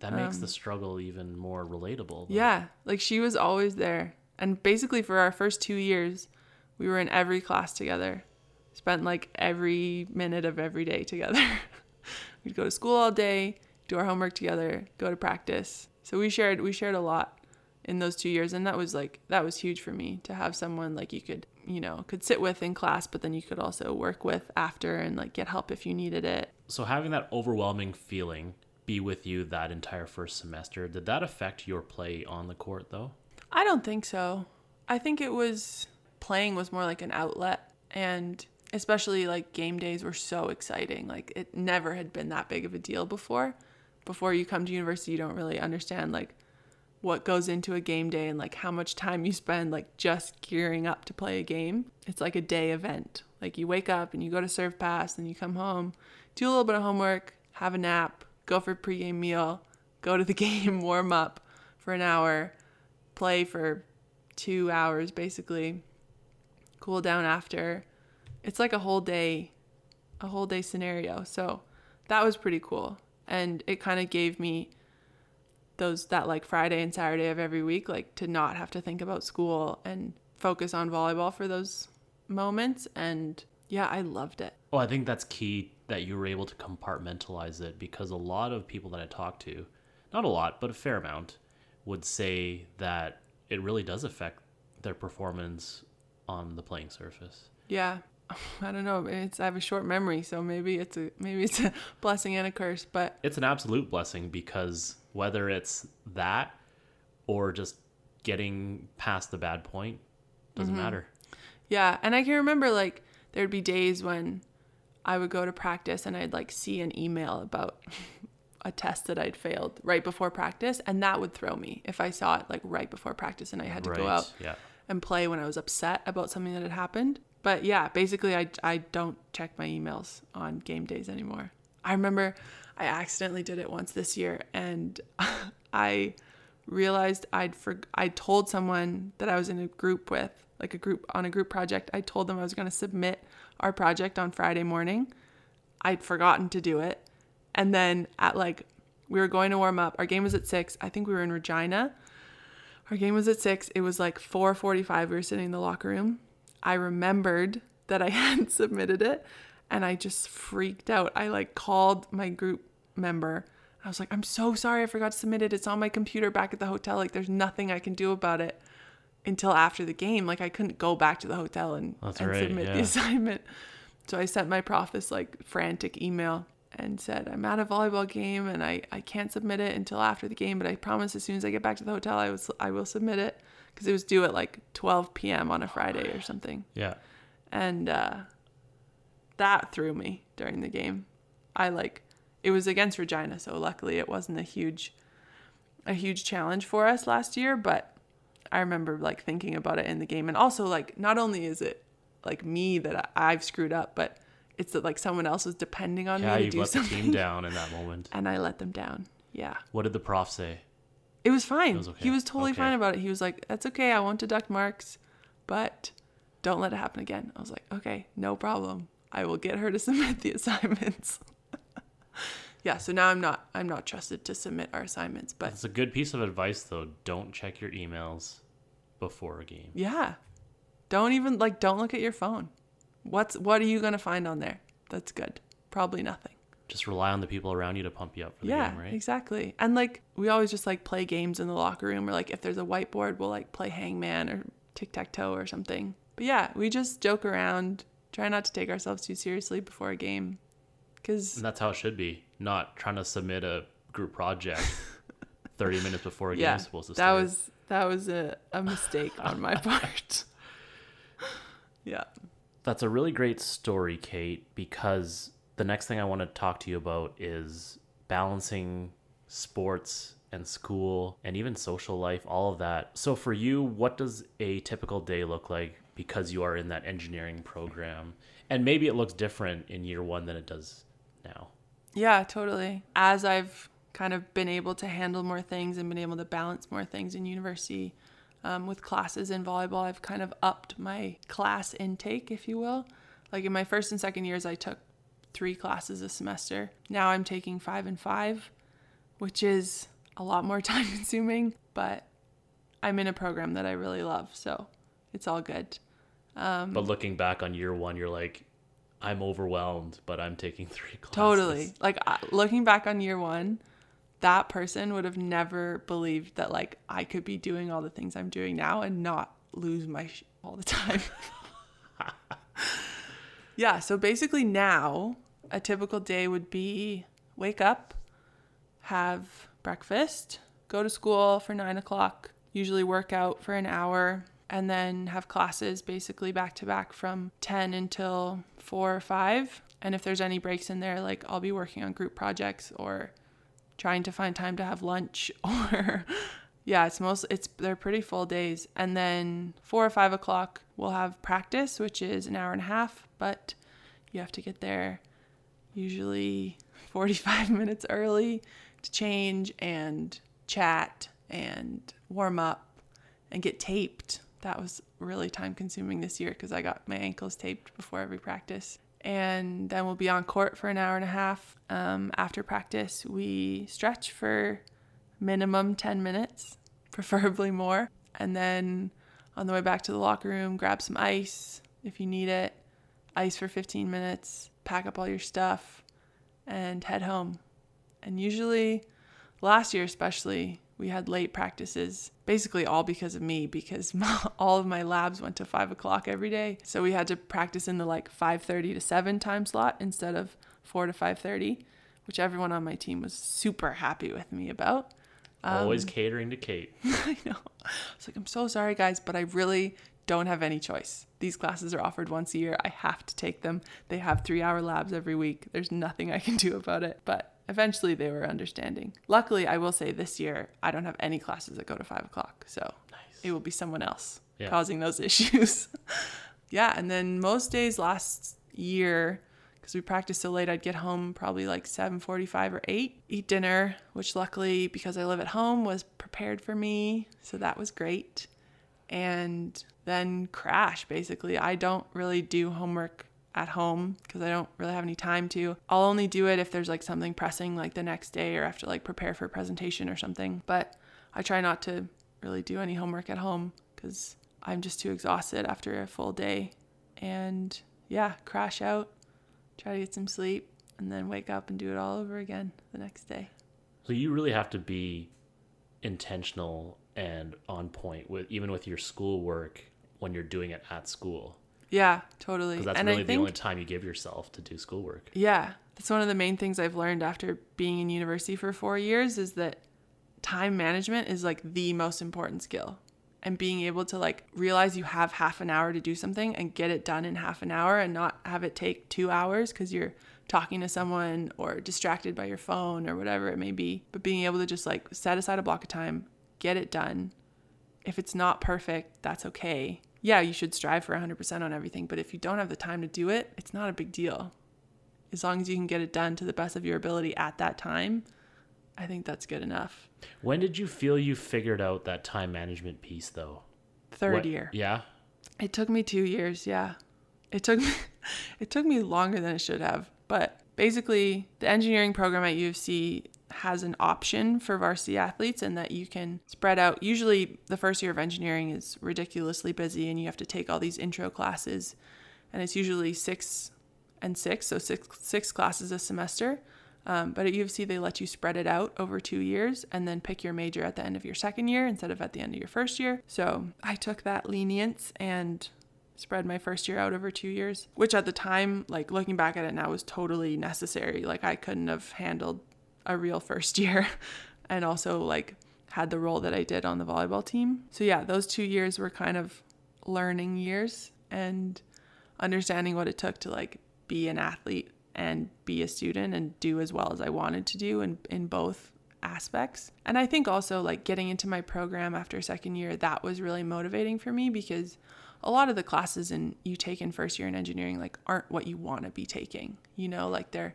That makes um, the struggle even more relatable. Though. Yeah, like she was always there. And basically for our first 2 years, we were in every class together. Spent like every minute of every day together. We'd go to school all day, do our homework together, go to practice. So we shared we shared a lot in those 2 years and that was like that was huge for me to have someone like you could, you know, could sit with in class, but then you could also work with after and like get help if you needed it. So having that overwhelming feeling be with you that entire first semester, did that affect your play on the court though? I don't think so. I think it was playing was more like an outlet and especially like game days were so exciting. Like it never had been that big of a deal before. Before you come to university, you don't really understand like what goes into a game day and like how much time you spend like just gearing up to play a game. It's like a day event. Like you wake up and you go to serve pass, and you come home, do a little bit of homework, have a nap, go for a pregame meal, go to the game, warm up for an hour, play for two hours basically, cool down after. It's like a whole day, a whole day scenario. So that was pretty cool. And it kind of gave me those, that like Friday and Saturday of every week, like to not have to think about school and focus on volleyball for those moments. And yeah, I loved it. Oh, I think that's key that you were able to compartmentalize it because a lot of people that I talk to, not a lot, but a fair amount, would say that it really does affect their performance on the playing surface. Yeah. I don't know. It's I have a short memory, so maybe it's a maybe it's a blessing and a curse, but It's an absolute blessing because whether it's that or just getting past the bad point doesn't mm-hmm. matter. yeah, and I can remember like there'd be days when I would go to practice and I'd like see an email about a test that I'd failed right before practice, and that would throw me if I saw it like right before practice and I had to go out Yeah. and play when I was upset about something that had happened. But yeah, basically, I, I don't check my emails on game days anymore. I remember I accidentally did it once this year and I realized I'd for, I told someone that I was in a group with, like a group on a group project. I told them I was going to submit our project on Friday morning. I'd forgotten to do it. And then at like, we were going to warm up. Our game was at six. I think we were in Regina. Our game was at six. It was like 4:45. We were sitting in the locker room. I remembered that I hadn't submitted it, and I just freaked out. I like called my group member. I was like, "I'm so sorry. I forgot to submit it. It's on my computer back at the hotel. Like, there's nothing I can do about it until after the game. Like, I couldn't go back to the hotel and, and right, submit the assignment. So I sent my prof this like frantic email and said, I'm at a volleyball game and I, I can't submit it until after the game, but I promise as soon as I get back to the hotel, I was I will submit it because it was due at like 12 p.m. on a Friday or something. Yeah. And uh, that threw me during the game. I like it was against Regina, so luckily it wasn't a huge a huge challenge for us last year, but I remember like thinking about it in the game and also like not only is it like me that I've screwed up, but it's that like someone else was depending on Yeah, me to you do let the something team down in that moment. and I let them down. Yeah. What did the prof say? It was fine. was okay. He was totally Okay. fine about it. He was like, "That's okay. I won't deduct marks, but don't let it happen again." I was like, "Okay, no problem. I will get her to submit the assignments." yeah. So now I'm not I'm not trusted to submit our assignments, but It's a good piece of advice though. Don't check your emails before a game. yeah, don't even like don't look at your phone. What's what are you gonna find on there? That's good. Probably nothing. Just rely on the people around you to pump you up for the yeah, game, right? exactly. And like we always just like play games in the locker room, or like if there's a whiteboard, we'll like play hangman or tic tac toe or something. But yeah, we just joke around, try not to take ourselves too seriously before a game, because And that's how it should be. Not trying to submit a group project 30 minutes before a game yeah, is supposed to that start. was that was a, a mistake on my part. yeah. That's a really great story, Kate, because the next thing I want to talk to you about is balancing sports and school and even social life, all of that. So, for you, what does a typical day look like because you are in that engineering program? And maybe it looks different in year one than it does now. Yeah, totally. As I've kind of been able to handle more things and been able to balance more things in university um, with classes in volleyball, I've kind of upped my class intake, if you will. Like in my first and second years, I took three classes a semester. Now I'm taking five and five, which is a lot more time consuming, but I'm in a program that I really love, so it's all good. Um, But looking back on year one, you're like, I'm overwhelmed, but I'm taking three classes. Totally. Like looking back on year one, that person would have never believed that like I could be doing all the things I'm doing now and not lose my sh- all the time. yeah. So basically now a typical day would be wake up, have breakfast, go to school for nine o'clock, usually work out for an hour, and then have classes basically back to back from 10 until 4 or 5. And if there's any breaks in there, like I'll be working on group projects or trying to find time to have lunch or yeah, it's most it's they're pretty full days. And then four or five o'clock we'll have practice, which is an hour and a half, but you have to get there usually 45 minutes early to change and chat and warm up and get taped. That was really time consuming this year because I got my ankles taped before every practice. And then we'll be on court for an hour and a half. Um, after practice, we stretch for minimum 10 minutes, preferably more. And then on the way back to the locker room, grab some ice if you need it, ice for 15 minutes, pack up all your stuff, and head home. And usually, last year especially, we had late practices, basically all because of me, because all of my labs went to five o'clock every day. So we had to practice in the like 5:30 to 7 time slot instead of 4 to 5:30, which everyone on my team was super happy with me about. Always um, catering to Kate. I know. I was like, I'm so sorry, guys, but I really don't have any choice. These classes are offered once a year. I have to take them. They have three hour labs every week. There's nothing I can do about it. But eventually they were understanding. Luckily, I will say this year, I don't have any classes that go to five o'clock. So nice. it will be someone else yeah. causing those issues. yeah. And then most days last year, because we practiced so late, I'd get home probably like 7:45 or 8, eat dinner, which luckily because I live at home was prepared for me, so that was great. And then crash basically. I don't really do homework at home because I don't really have any time to. I'll only do it if there's like something pressing like the next day or to like prepare for a presentation or something. But I try not to really do any homework at home because I'm just too exhausted after a full day. And yeah, crash out, try to get some sleep, and then wake up and do it all over again the next day. So you really have to be intentional and on point with even with your schoolwork when you're doing it at school. Yeah, totally. Because that's and really the only time you give yourself to do schoolwork. Yeah, that's one of the main things I've learned after being in university for four years is that time management is like the most important skill and being able to like realize you have half an hour to do something and get it done in half an hour and not have it take two hours because you're talking to someone or distracted by your phone or whatever it may be. But being able to just like set aside a block of time, get it done. If it's not perfect, that's okay. Yeah, you should strive for 100% on everything, but if you don't have the time to do it, it's not a big deal. As long as you can get it done to the best of your ability at that time, I think that's good enough. When did you feel you figured out that time management piece though? Third what, year. Yeah. It took me 2 years, yeah. It took me it took me longer than it should have, but basically the engineering program at U of C has an option for varsity athletes and that you can spread out. Usually the first year of engineering is ridiculously busy and you have to take all these intro classes and it's usually 6 and 6, so 6 6 classes a semester. Um, but at U of C, they let you spread it out over two years and then pick your major at the end of your second year instead of at the end of your first year. So I took that lenience and spread my first year out over two years, which at the time, like looking back at it now, was totally necessary. Like I couldn't have handled a real first year and also like had the role that I did on the volleyball team. So yeah, those two years were kind of learning years and understanding what it took to like be an athlete and be a student and do as well as I wanted to do in, in both aspects. And I think also like getting into my program after second year, that was really motivating for me because a lot of the classes in you take in first year in engineering like aren't what you want to be taking. You know, like they're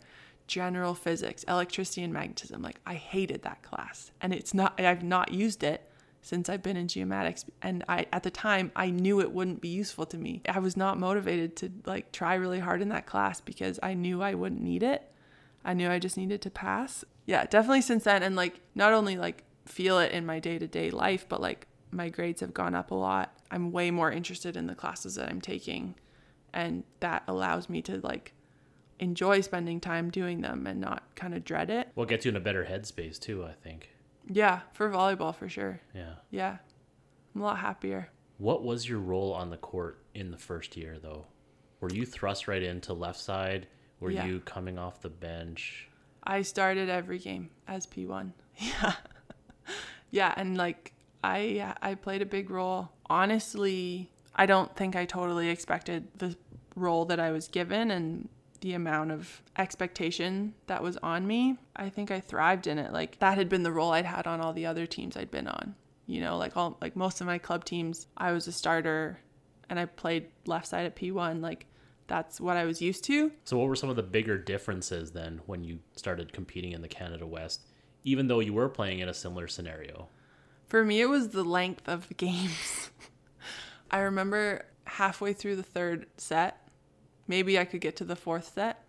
general physics, electricity and magnetism. Like I hated that class. And it's not I've not used it since I've been in geomatics and I at the time I knew it wouldn't be useful to me. I was not motivated to like try really hard in that class because I knew I wouldn't need it. I knew I just needed to pass. Yeah, definitely since then and like not only like feel it in my day-to-day life but like my grades have gone up a lot. I'm way more interested in the classes that I'm taking and that allows me to like enjoy spending time doing them and not kind of dread it. Well, it gets you in a better headspace too, I think. Yeah, for volleyball for sure. Yeah. Yeah. I'm a lot happier. What was your role on the court in the first year though? Were you thrust right into left side? Were Yeah. you coming off the bench? I started every game as P1. Yeah. yeah, and like I I played a big role. Honestly, I don't think I totally expected the role that I was given and the amount of expectation that was on me. I think I thrived in it. Like that had been the role I'd had on all the other teams I'd been on. You know, like all like most of my club teams, I was a starter and I played left side at P1 like that's what I was used to. So, what were some of the bigger differences then when you started competing in the Canada West, even though you were playing in a similar scenario? For me, it was the length of the games. I remember halfway through the third set, maybe I could get to the fourth set.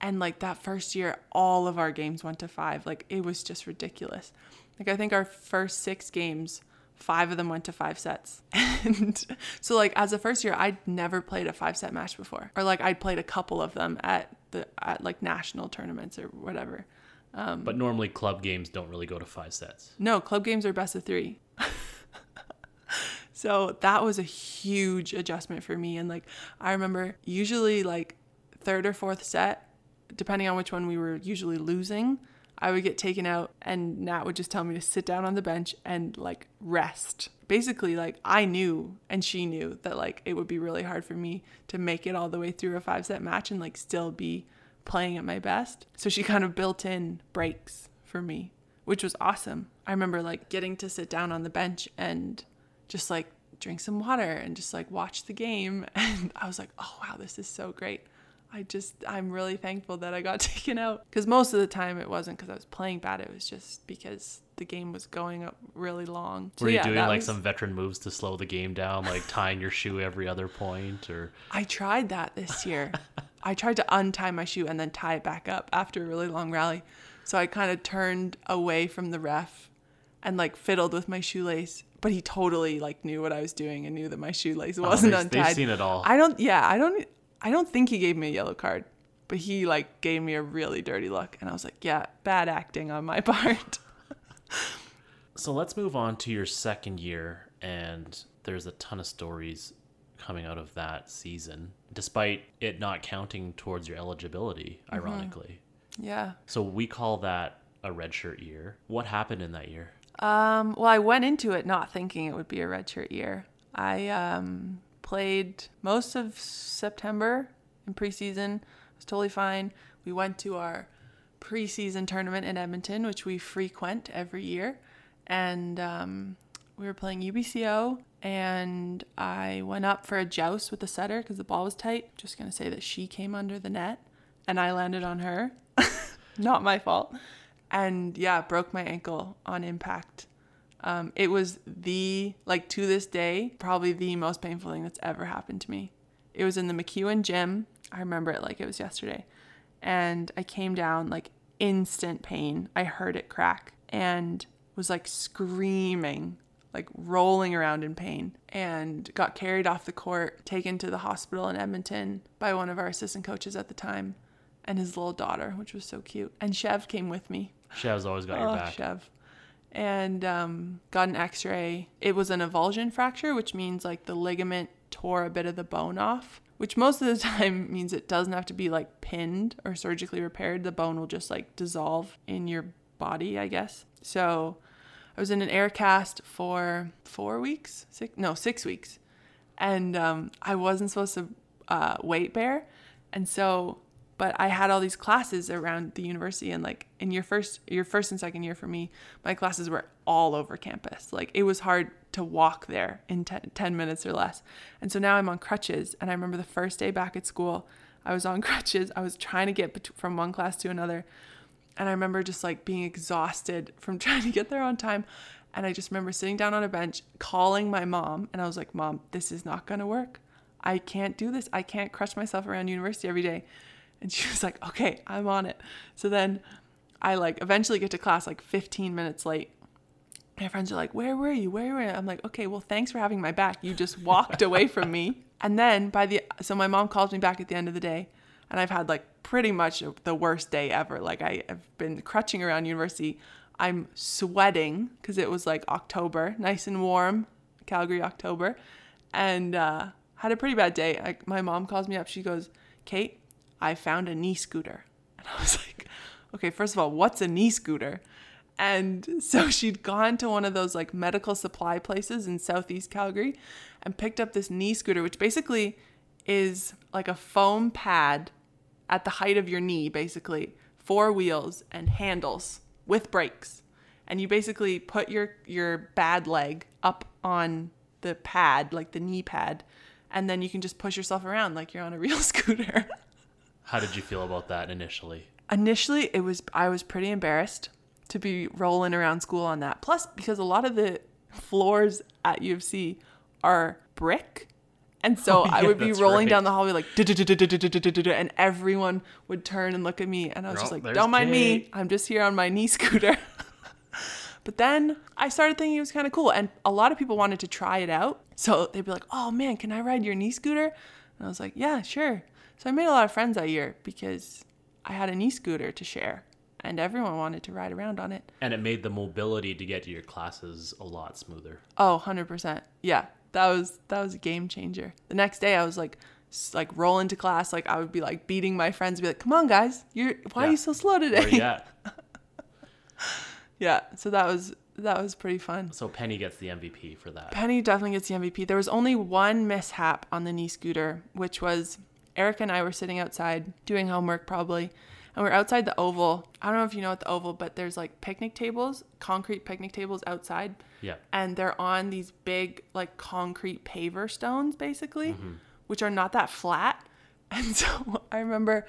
And like that first year, all of our games went to five. Like it was just ridiculous. Like I think our first six games, five of them went to five sets. And so like as a first year, I'd never played a five set match before. Or like I'd played a couple of them at the at like national tournaments or whatever. Um, but normally, club games don't really go to five sets. No, club games are best of three. so that was a huge adjustment for me. And like, I remember usually like third or fourth set, depending on which one we were usually losing, I would get taken out and Nat would just tell me to sit down on the bench and like rest. Basically, like I knew and she knew that like it would be really hard for me to make it all the way through a five set match and like still be playing at my best. So she kind of built in breaks for me, which was awesome. I remember like getting to sit down on the bench and just like drink some water and just like watch the game. And I was like, oh wow, this is so great. I just, I'm really thankful that I got taken out. Because most of the time it wasn't because I was playing bad, it was just because the game was going up really long. So, Were you yeah, doing like was- some veteran moves to slow the game down, like tying your shoe every other point, or I tried that this year. I tried to untie my shoe and then tie it back up after a really long rally. So I kind of turned away from the ref and like fiddled with my shoelace. But he totally like knew what I was doing and knew that my shoelace wasn't Oh, they've- untied. they've seen it all. I don't. Yeah, I don't. I don't think he gave me a yellow card, but he like gave me a really dirty look, and I was like, yeah, bad acting on my part. So let's move on to your second year, and there's a ton of stories coming out of that season, despite it not counting towards your eligibility, Mm-hmm. ironically. yeah. So we call that a redshirt year. What happened in that year? Um, well, I went into it not thinking it would be a redshirt year. I um, played most of September in preseason. It was totally fine. We went to our preseason tournament in Edmonton, which we frequent every year, and um, we were playing UBCO. And I went up for a joust with the setter because the ball was tight. Just gonna say that she came under the net, and I landed on her. not my fault. And yeah, broke my ankle on impact. Um, it was the, like to this day, probably the most painful thing that's ever happened to me. It was in the MacEwan gym. I remember it like it was yesterday. And I came down like instant pain. I heard it crack and was like screaming, like rolling around in pain, and got carried off the court, taken to the hospital in Edmonton by one of our assistant coaches at the time and his little daughter, which was so cute. And Chev came with me. Shev's always got your Oh, back. Chev. And um, got an x ray. It was an avulsion fracture, which means like the ligament tore a bit of the bone off, which most of the time means it doesn't have to be like pinned or surgically repaired. The bone will just like dissolve in your body, I guess. So I was in an air cast for four weeks, six, no, six weeks. And um, I wasn't supposed to uh, weight bear. And so but I had all these classes around the university and like in your first your first and second year for me my classes were all over campus. Like it was hard to walk there in 10, 10 minutes or less. And so now I'm on crutches and I remember the first day back at school I was on crutches. I was trying to get from one class to another. And I remember just like being exhausted from trying to get there on time. And I just remember sitting down on a bench calling my mom and I was like mom this is not to work. I can't do this. I can't crush myself around university every day and she was like, okay, I'm on it. So then I like eventually get to class like 15 minutes late. My friends are like, where were you? Where were you? I'm like, okay, well, thanks for having my back. You just walked away from me. And then by the, so my mom calls me back at the end of the day and I've had like pretty much the worst day ever. Like I have been crutching around university. I'm sweating because it was like October, nice and warm, Calgary October, and uh, had a pretty bad day. Like my mom calls me up. She goes, Kate, I found a knee scooter. And I was like, okay, first of all, what's a knee scooter? And so she'd gone to one of those like medical supply places in Southeast Calgary and picked up this knee scooter, which basically is like a foam pad at the height of your knee, basically, four wheels and handles with brakes. And you basically put your, your bad leg up on the pad, like the knee pad, and then you can just push yourself around like you're on a real scooter. How did you feel about that initially? Initially, it was I was pretty embarrassed to be rolling around school on that. Plus, because a lot of the floors at U of C are brick. And so oh, yeah, I would be rolling right. down the hallway like and everyone would turn and look at me and I was just like, Don't mind Kate. me. I'm just here on my knee scooter. but then I started thinking it was kind of cool and a lot of people wanted to try it out. So they'd be like, Oh man, can I ride your knee scooter? And I was like, Yeah, sure. So I made a lot of friends that year because I had a knee scooter to share and everyone wanted to ride around on it. And it made the mobility to get to your classes a lot smoother. Oh, 100%. Yeah. That was that was a game changer. The next day I was like like rolling to class like I would be like beating my friends be like, "Come on guys. You're why are you so slow Where today?" you at? yeah. So that was that was pretty fun. So Penny gets the MVP for that. Penny definitely gets the MVP. There was only one mishap on the knee scooter, which was Erica and I were sitting outside doing homework probably. And we're outside the oval. I don't know if you know what the oval, but there's like picnic tables, concrete picnic tables outside. Yeah. And they're on these big like concrete paver stones basically, mm-hmm. which are not that flat. And so I remember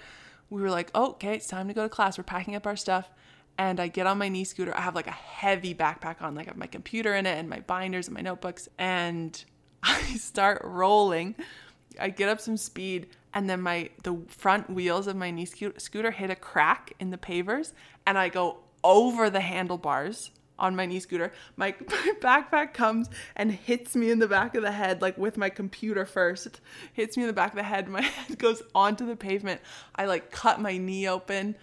we were like, oh, okay, it's time to go to class. We're packing up our stuff. And I get on my knee scooter. I have like a heavy backpack on, like I have my computer in it and my binders and my notebooks. And I start rolling. I get up some speed and then my the front wheels of my knee sco- scooter hit a crack in the pavers and I go over the handlebars on my knee scooter. My, my backpack comes and hits me in the back of the head, like with my computer first. Hits me in the back of the head. My head goes onto the pavement. I like cut my knee open.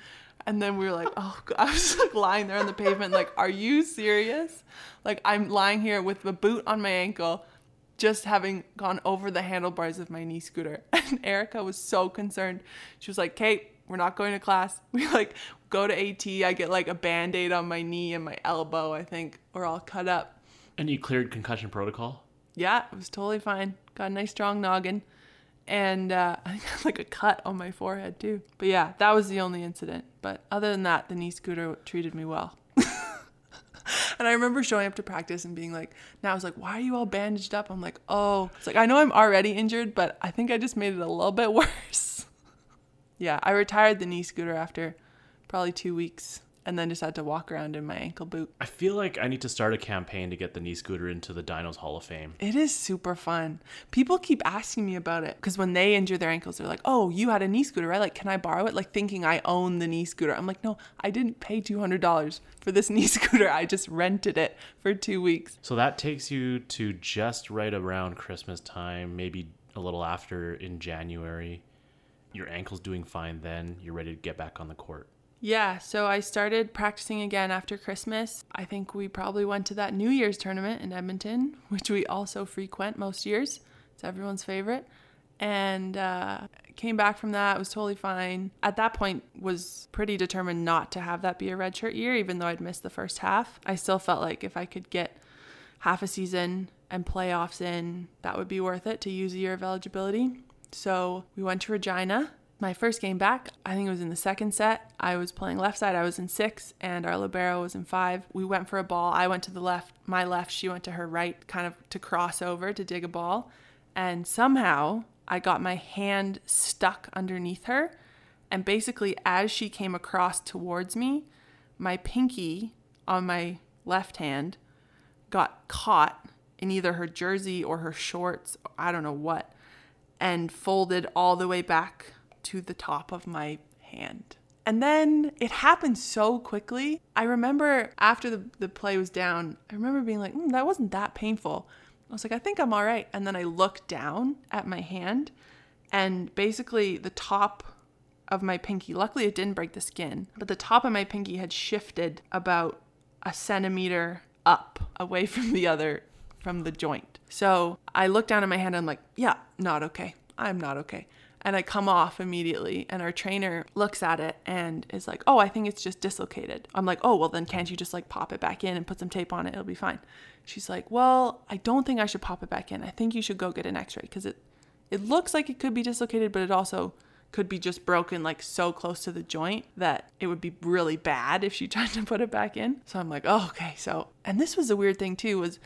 And then we were like, oh, God. I was like lying there on the pavement, like, are you serious? Like, I'm lying here with the boot on my ankle, just having gone over the handlebars of my knee scooter. And Erica was so concerned. She was like, Kate, we're not going to class. We like go to AT. I get like a band aid on my knee and my elbow, I think, or all cut up. And you cleared concussion protocol? Yeah, it was totally fine. Got a nice strong noggin. And uh, I got like a cut on my forehead too. But yeah, that was the only incident. But other than that, the knee scooter treated me well. And I remember showing up to practice and being like, now I was like, why are you all bandaged up? I'm like, oh, it's like, I know I'm already injured, but I think I just made it a little bit worse. yeah, I retired the knee scooter after probably two weeks and then just had to walk around in my ankle boot. I feel like I need to start a campaign to get the knee scooter into the Dinos Hall of Fame. It is super fun. People keep asking me about it because when they injure their ankles, they're like, "Oh, you had a knee scooter, right? Like, can I borrow it?" Like thinking I own the knee scooter. I'm like, "No, I didn't pay two hundred dollars for this knee scooter. I just rented it for two weeks." So that takes you to just right around Christmas time, maybe a little after in January. Your ankle's doing fine then. You're ready to get back on the court. Yeah, so I started practicing again after Christmas. I think we probably went to that New Year's tournament in Edmonton, which we also frequent most years. It's everyone's favorite. And uh, came back from that, was totally fine. At that point, was pretty determined not to have that be a redshirt year, even though I'd missed the first half. I still felt like if I could get half a season and playoffs in, that would be worth it to use a year of eligibility. So we went to Regina. My first game back, I think it was in the second set. I was playing left side, I was in six, and our Libero was in five. We went for a ball. I went to the left, my left, she went to her right, kind of to cross over to dig a ball. And somehow I got my hand stuck underneath her. And basically, as she came across towards me, my pinky on my left hand got caught in either her jersey or her shorts, I don't know what, and folded all the way back to the top of my hand. And then it happened so quickly. I remember after the, the play was down, I remember being like, mm, that wasn't that painful. I was like, I think I'm all right. And then I looked down at my hand, and basically the top of my pinky, luckily it didn't break the skin, but the top of my pinky had shifted about a centimeter up away from the other, from the joint. So I looked down at my hand and I'm like, yeah, not okay. I'm not okay. And I come off immediately. And our trainer looks at it and is like, Oh, I think it's just dislocated. I'm like, Oh, well, then can't you just like pop it back in and put some tape on it? It'll be fine. She's like, Well, I don't think I should pop it back in. I think you should go get an x ray because it, it looks like it could be dislocated, but it also could be just broken like so close to the joint that it would be really bad if she tried to put it back in. So I'm like, oh, okay. So, and this was a weird thing too was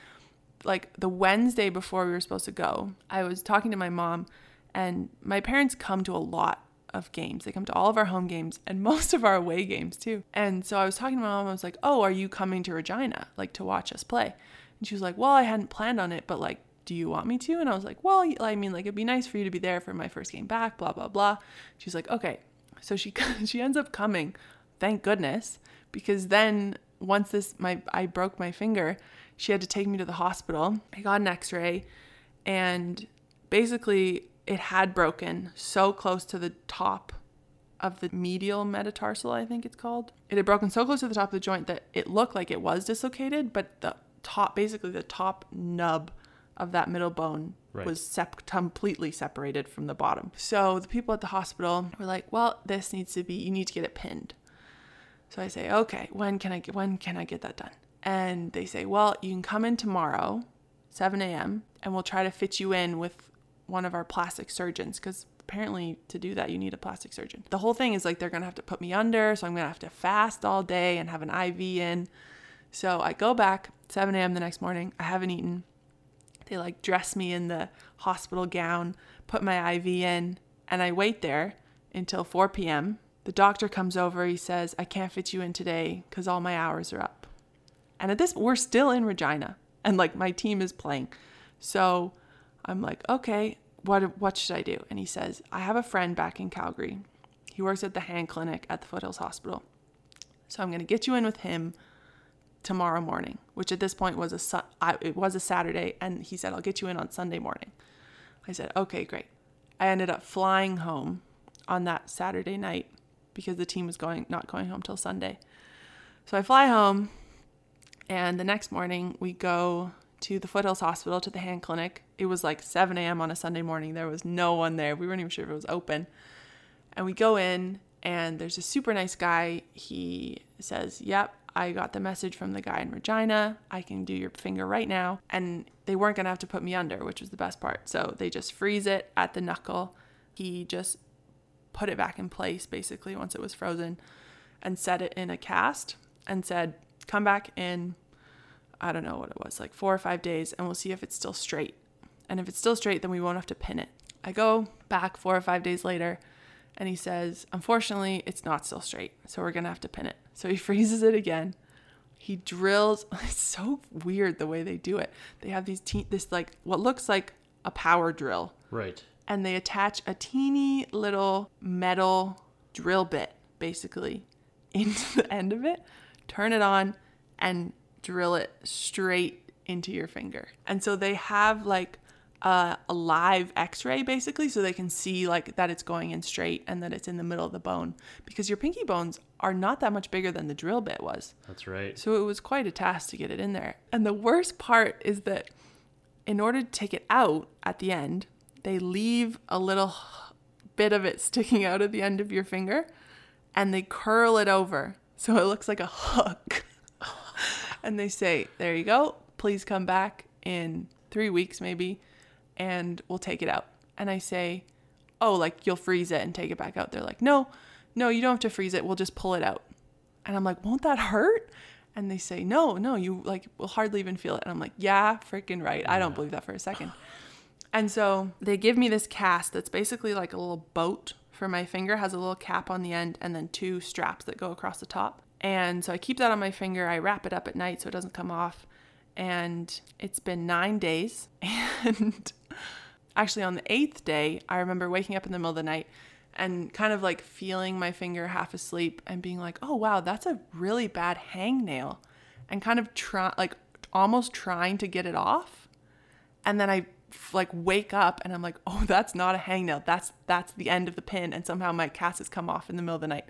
like the Wednesday before we were supposed to go, I was talking to my mom and my parents come to a lot of games. They come to all of our home games and most of our away games too. And so I was talking to my mom, I was like, "Oh, are you coming to Regina like to watch us play?" And she was like, "Well, I hadn't planned on it, but like do you want me to? And I was like, well, I mean, like, it'd be nice for you to be there for my first game back, blah, blah, blah. She's like, okay. So she, she ends up coming, thank goodness, because then once this, my, I broke my finger, she had to take me to the hospital. I got an x ray and basically it had broken so close to the top of the medial metatarsal, I think it's called. It had broken so close to the top of the joint that it looked like it was dislocated, but the top, basically the top nub of that middle bone right. was sep- completely separated from the bottom. So the people at the hospital were like, "Well, this needs to be you need to get it pinned." So I say, "Okay, when can I get when can I get that done?" And they say, "Well, you can come in tomorrow, 7 a.m., and we'll try to fit you in with one of our plastic surgeons because apparently to do that you need a plastic surgeon. The whole thing is like they're gonna have to put me under, so I'm gonna have to fast all day and have an IV in. So I go back 7 a.m. the next morning. I haven't eaten. They like dress me in the hospital gown, put my IV in, and I wait there until 4 p.m. The doctor comes over. He says, I can't fit you in today because all my hours are up. And at this, we're still in Regina and like my team is playing. So I'm like, okay, what, what should I do? And he says, I have a friend back in Calgary. He works at the hand clinic at the Foothills Hospital. So I'm going to get you in with him tomorrow morning, which at this point was a su- I, it was a Saturday, and he said I'll get you in on Sunday morning. I said okay, great. I ended up flying home on that Saturday night because the team was going not going home till Sunday. So I fly home, and the next morning we go to the Foothills Hospital to the hand clinic. It was like 7 a.m. on a Sunday morning. There was no one there. We weren't even sure if it was open. And we go in, and there's a super nice guy. He says, Yep, I got the message from the guy in Regina. I can do your finger right now. And they weren't going to have to put me under, which was the best part. So they just freeze it at the knuckle. He just put it back in place basically once it was frozen and set it in a cast and said, come back in, I don't know what it was, like four or five days, and we'll see if it's still straight. And if it's still straight, then we won't have to pin it. I go back four or five days later and he says, Unfortunately, it's not still straight, so we're gonna have to pin it. So he freezes it again. He drills. It's so weird the way they do it. They have these te- this like what looks like a power drill. Right. And they attach a teeny little metal drill bit basically into the end of it, turn it on, and drill it straight into your finger. And so they have like a live x-ray basically so they can see like that it's going in straight and that it's in the middle of the bone because your pinky bones are not that much bigger than the drill bit was. That's right. So it was quite a task to get it in there. And the worst part is that in order to take it out at the end they leave a little bit of it sticking out at the end of your finger and they curl it over so it looks like a hook. And they say there you go. Please come back in three weeks maybe and we'll take it out. And I say, oh, like you'll freeze it and take it back out. They're like, no, no, you don't have to freeze it. We'll just pull it out. And I'm like, won't that hurt? And they say, no, no, you like will hardly even feel it. And I'm like, yeah, freaking right. I don't believe that for a second. And so they give me this cast that's basically like a little boat for my finger, has a little cap on the end and then two straps that go across the top. And so I keep that on my finger. I wrap it up at night so it doesn't come off. And it's been nine days. And actually on the eighth day, I remember waking up in the middle of the night and kind of like feeling my finger half asleep and being like, oh wow, that's a really bad hangnail. And kind of try like almost trying to get it off. And then I like wake up and I'm like, oh, that's not a hangnail. That's that's the end of the pin. And somehow my cast has come off in the middle of the night.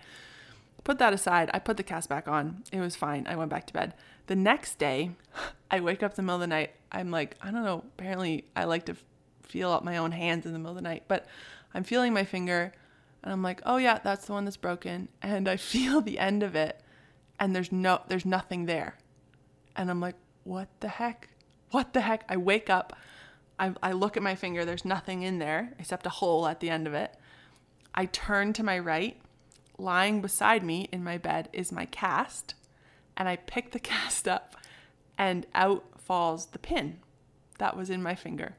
Put that aside. I put the cast back on. It was fine. I went back to bed. The next day, I wake up in the middle of the night. I'm like, I don't know. Apparently, I like to feel out my own hands in the middle of the night. But I'm feeling my finger and I'm like, "Oh yeah, that's the one that's broken." And I feel the end of it and there's no there's nothing there. And I'm like, "What the heck? What the heck?" I wake up. I, I look at my finger. There's nothing in there except a hole at the end of it. I turn to my right. Lying beside me in my bed is my cast. And I pick the cast up, and out falls the pin that was in my finger.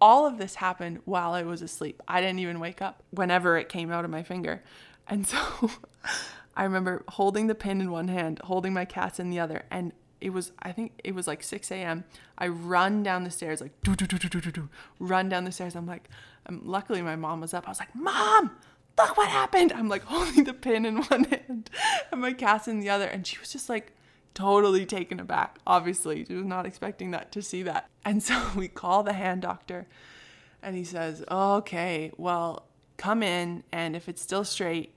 All of this happened while I was asleep. I didn't even wake up whenever it came out of my finger. And so I remember holding the pin in one hand, holding my cast in the other, and it was I think it was like 6 a.m. I run down the stairs like do do do do do do run down the stairs. I'm like, um, luckily my mom was up. I was like, Mom, look what happened. I'm like holding the pin in one hand and my cast in the other, and she was just like totally taken aback. Obviously, she was not expecting that to see that. And so we call the hand doctor, and he says, "Okay, well, come in, and if it's still straight."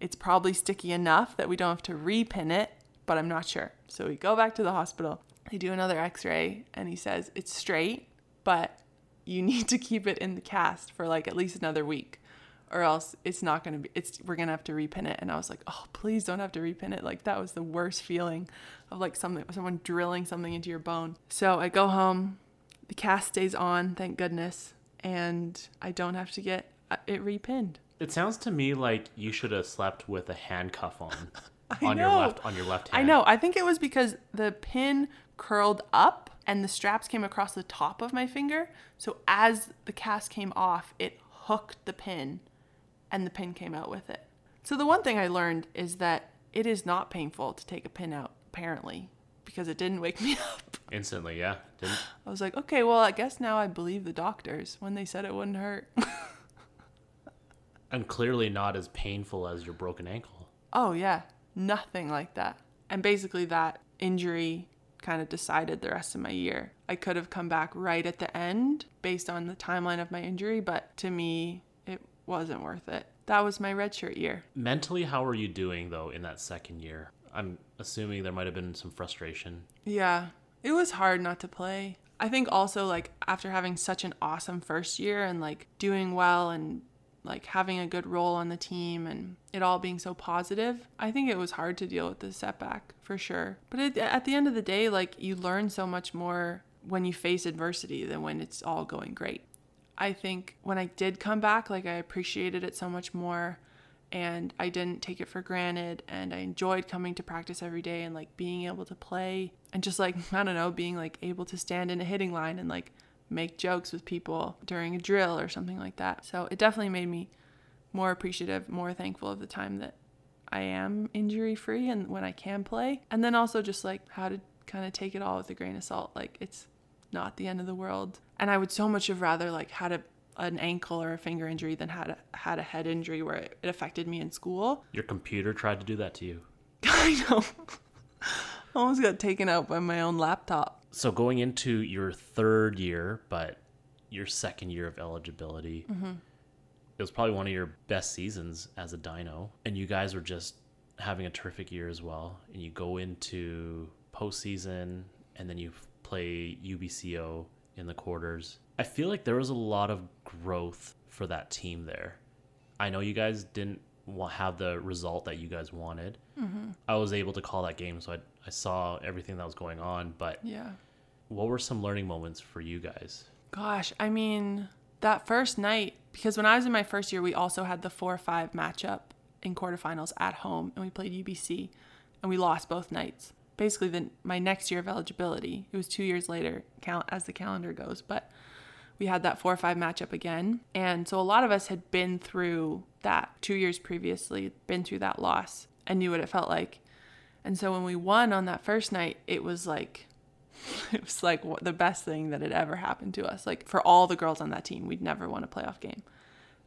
It's probably sticky enough that we don't have to repin it but I'm not sure. So we go back to the hospital. They do another x ray, and he says, It's straight, but you need to keep it in the cast for like at least another week or else it's not going to be it's we're going to have to repin it and i was like oh please don't have to repin it like that was the worst feeling of like something someone drilling something into your bone so i go home the cast stays on thank goodness and i don't have to get uh, it repinned It sounds to me like you should have slept with a handcuff on on your left on your left hand. I know. I think it was because the pin curled up and the straps came across the top of my finger. So as the cast came off, it hooked the pin and the pin came out with it. So the one thing I learned is that it is not painful to take a pin out, apparently, because it didn't wake me up. Instantly, yeah. Didn't I was like, okay, well, I guess now I believe the doctors when they said it wouldn't hurt. and clearly not as painful as your broken ankle. Oh, yeah. Nothing like that. And basically, that injury kind of decided the rest of my year. I could have come back right at the end based on the timeline of my injury, but to me, wasn't worth it. That was my redshirt year. Mentally, how were you doing though in that second year? I'm assuming there might have been some frustration. Yeah, it was hard not to play. I think also, like, after having such an awesome first year and like doing well and like having a good role on the team and it all being so positive, I think it was hard to deal with the setback for sure. But it, at the end of the day, like you learn so much more when you face adversity than when it's all going great. I think when I did come back, like I appreciated it so much more and I didn't take it for granted and I enjoyed coming to practice every day and like being able to play and just like I don't know, being like able to stand in a hitting line and like make jokes with people during a drill or something like that. So it definitely made me more appreciative, more thankful of the time that I am injury free and when I can play. And then also just like how to kind of take it all with a grain of salt. Like it's not the end of the world. And I would so much have rather like had a an ankle or a finger injury than had a, had a head injury where it, it affected me in school. Your computer tried to do that to you. I know. I Almost got taken out by my own laptop. So going into your third year, but your second year of eligibility, mm-hmm. it was probably one of your best seasons as a Dino, and you guys were just having a terrific year as well. And you go into postseason, and then you play UBCO in the quarters. I feel like there was a lot of growth for that team there. I know you guys didn't have the result that you guys wanted. Mm-hmm. I was able to call that game, so I, I saw everything that was going on. But Yeah. what were some learning moments for you guys? Gosh, I mean, that first night, because when I was in my first year, we also had the 4 5 matchup in quarterfinals at home, and we played UBC, and we lost both nights. Basically, then my next year of eligibility, it was two years later, count as the calendar goes, but we had that 4 or 5 matchup again. And so a lot of us had been through that two years previously, been through that loss, and knew what it felt like. And so when we won on that first night, it was like, it was like the best thing that had ever happened to us. Like for all the girls on that team, we'd never won a playoff game.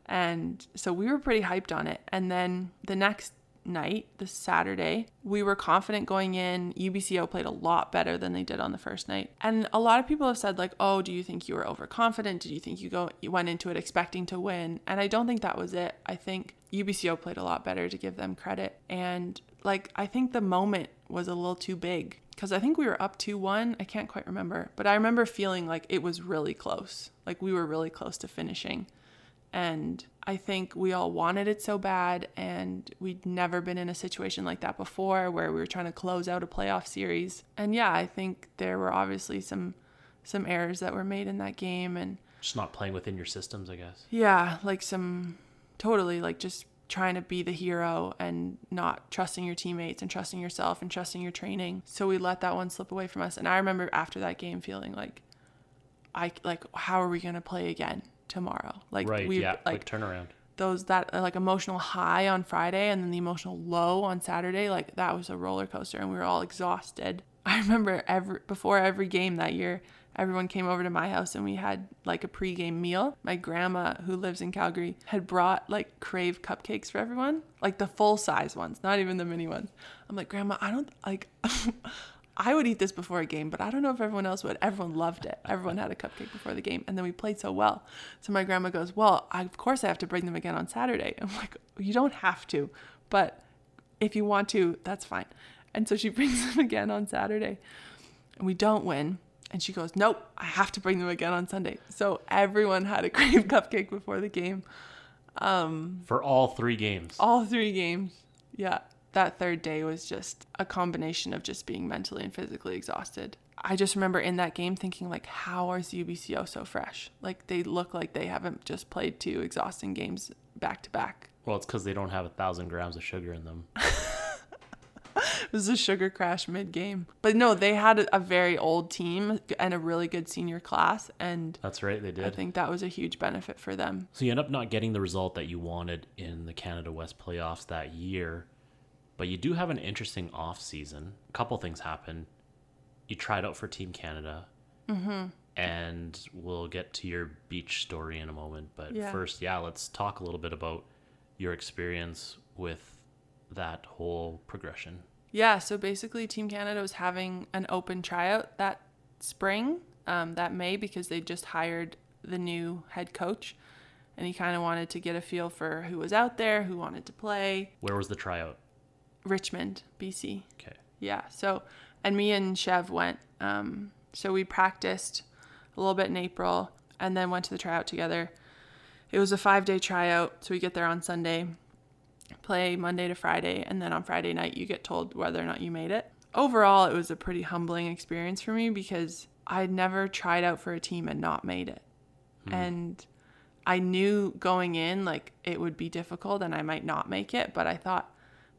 And so we were pretty hyped on it. And then the next night, the Saturday, we were confident going in. UBCO played a lot better than they did on the first night. And a lot of people have said like, "Oh, do you think you were overconfident? Did you think you go you went into it expecting to win?" And I don't think that was it. I think UBCO played a lot better to give them credit. And like I think the moment was a little too big because I think we were up 2 1. I can't quite remember, but I remember feeling like it was really close. Like we were really close to finishing. And I think we all wanted it so bad, and we'd never been in a situation like that before where we were trying to close out a playoff series. And yeah, I think there were obviously some some errors that were made in that game, and Just not playing within your systems, I guess. yeah, like some totally like just trying to be the hero and not trusting your teammates and trusting yourself and trusting your training. So we let that one slip away from us. And I remember after that game feeling like, I like, how are we gonna play again tomorrow? Like right. we yeah. like turnaround. those that uh, like emotional high on Friday and then the emotional low on Saturday, like that was a roller coaster and we were all exhausted. I remember every before every game that year, everyone came over to my house and we had like a pregame meal. My grandma, who lives in Calgary, had brought like crave cupcakes for everyone, like the full size ones, not even the mini ones. I'm like, Grandma, I don't like. I would eat this before a game, but I don't know if everyone else would. Everyone loved it. Everyone had a cupcake before the game, and then we played so well. So my grandma goes, "Well, I, of course I have to bring them again on Saturday." I'm like, "You don't have to, but if you want to, that's fine." And so she brings them again on Saturday, and we don't win. And she goes, "Nope, I have to bring them again on Sunday." So everyone had a Crave cupcake before the game, um, For all three games. all three games. Yeah, that third day was just a combination of just being mentally and physically exhausted. I just remember in that game thinking like, how how is UBCO so fresh? Like they look like they haven't just played two exhausting games back to back. Well, it's because they don't have a thousand grams of sugar in them. It was a sugar crash mid game. But no, they had a, a very old team and a really good senior class, and That's right. They did. I think that was a huge benefit for them. So you end up not getting the result that you wanted in the Canada West playoffs that year, but you do have an interesting off season. A couple things happen. You tried out for Team Canada, Mm-hmm. and we'll get to your beach story in a moment. But Yeah. first, yeah, let's talk a little bit about your experience with that whole progression. Yeah, so basically, Team Canada was having an open tryout that spring, um, that May, because they just hired the new head coach. And he kind of wanted to get a feel for who was out there, who wanted to play. Where was the tryout? Richmond, BC. Okay. Yeah. So, and me and Chev went. Um, so we practiced a little bit in April and then went to the tryout together. It was a five day tryout. So we get there on Sunday, play Monday to Friday, and then on Friday night, you get told whether or not you made it. Overall, it was a pretty humbling experience for me because I'd never tried out for a team and not made it. And I knew going in, like, it would be difficult and I might not make it, but I thought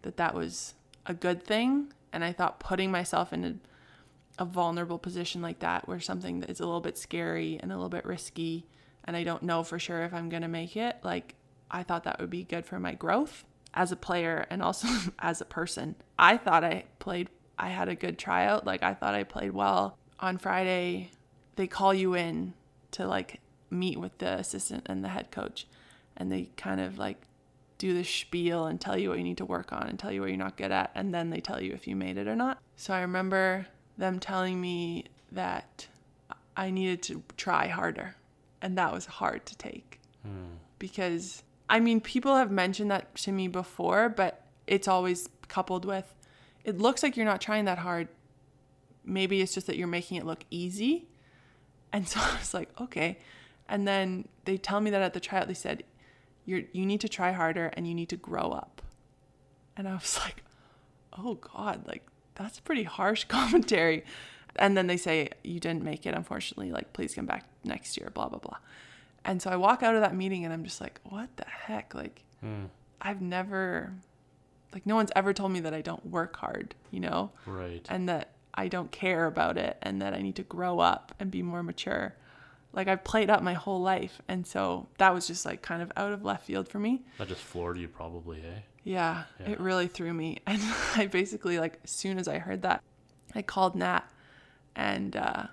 that that was a good thing. And I thought putting myself in a, a vulnerable position like that, where something that is a little bit scary and a little bit risky, and I don't know for sure if I'm going to make it, like, I thought that would be good for my growth as a player and also as a person. I thought I played, I had a good tryout. Like, I thought I played well. On Friday, they call you in to like meet with the assistant and the head coach, and they kind of like do the spiel and tell you what you need to work on and tell you what you're not good at, and then they tell you if you made it or not. So I remember them telling me that I needed to try harder, and that was hard to take hmm. because I mean, people have mentioned that to me before, but it's always coupled with it looks like you're not trying that hard. Maybe it's just that you're making it look easy. And so I was like, okay. And then they tell me that at the tryout, they said, you're, you need to try harder and you need to grow up. And I was like, oh God, like that's pretty harsh commentary. And then they say, you didn't make it, unfortunately. Like, please come back next year, blah, blah, blah. And so I walk out of that meeting and I'm just like, what the heck? Like, hmm. I've never, like, no one's ever told me that I don't work hard, you know? Right. and that I don't care about it and that I need to grow up and be more mature. Like I've played up my whole life. And so that was just like kind of out of left field for me. That just floored you, probably, eh? Yeah, Yeah. it really threw me. And I basically, like, as soon as I heard that, I called Nat and uh,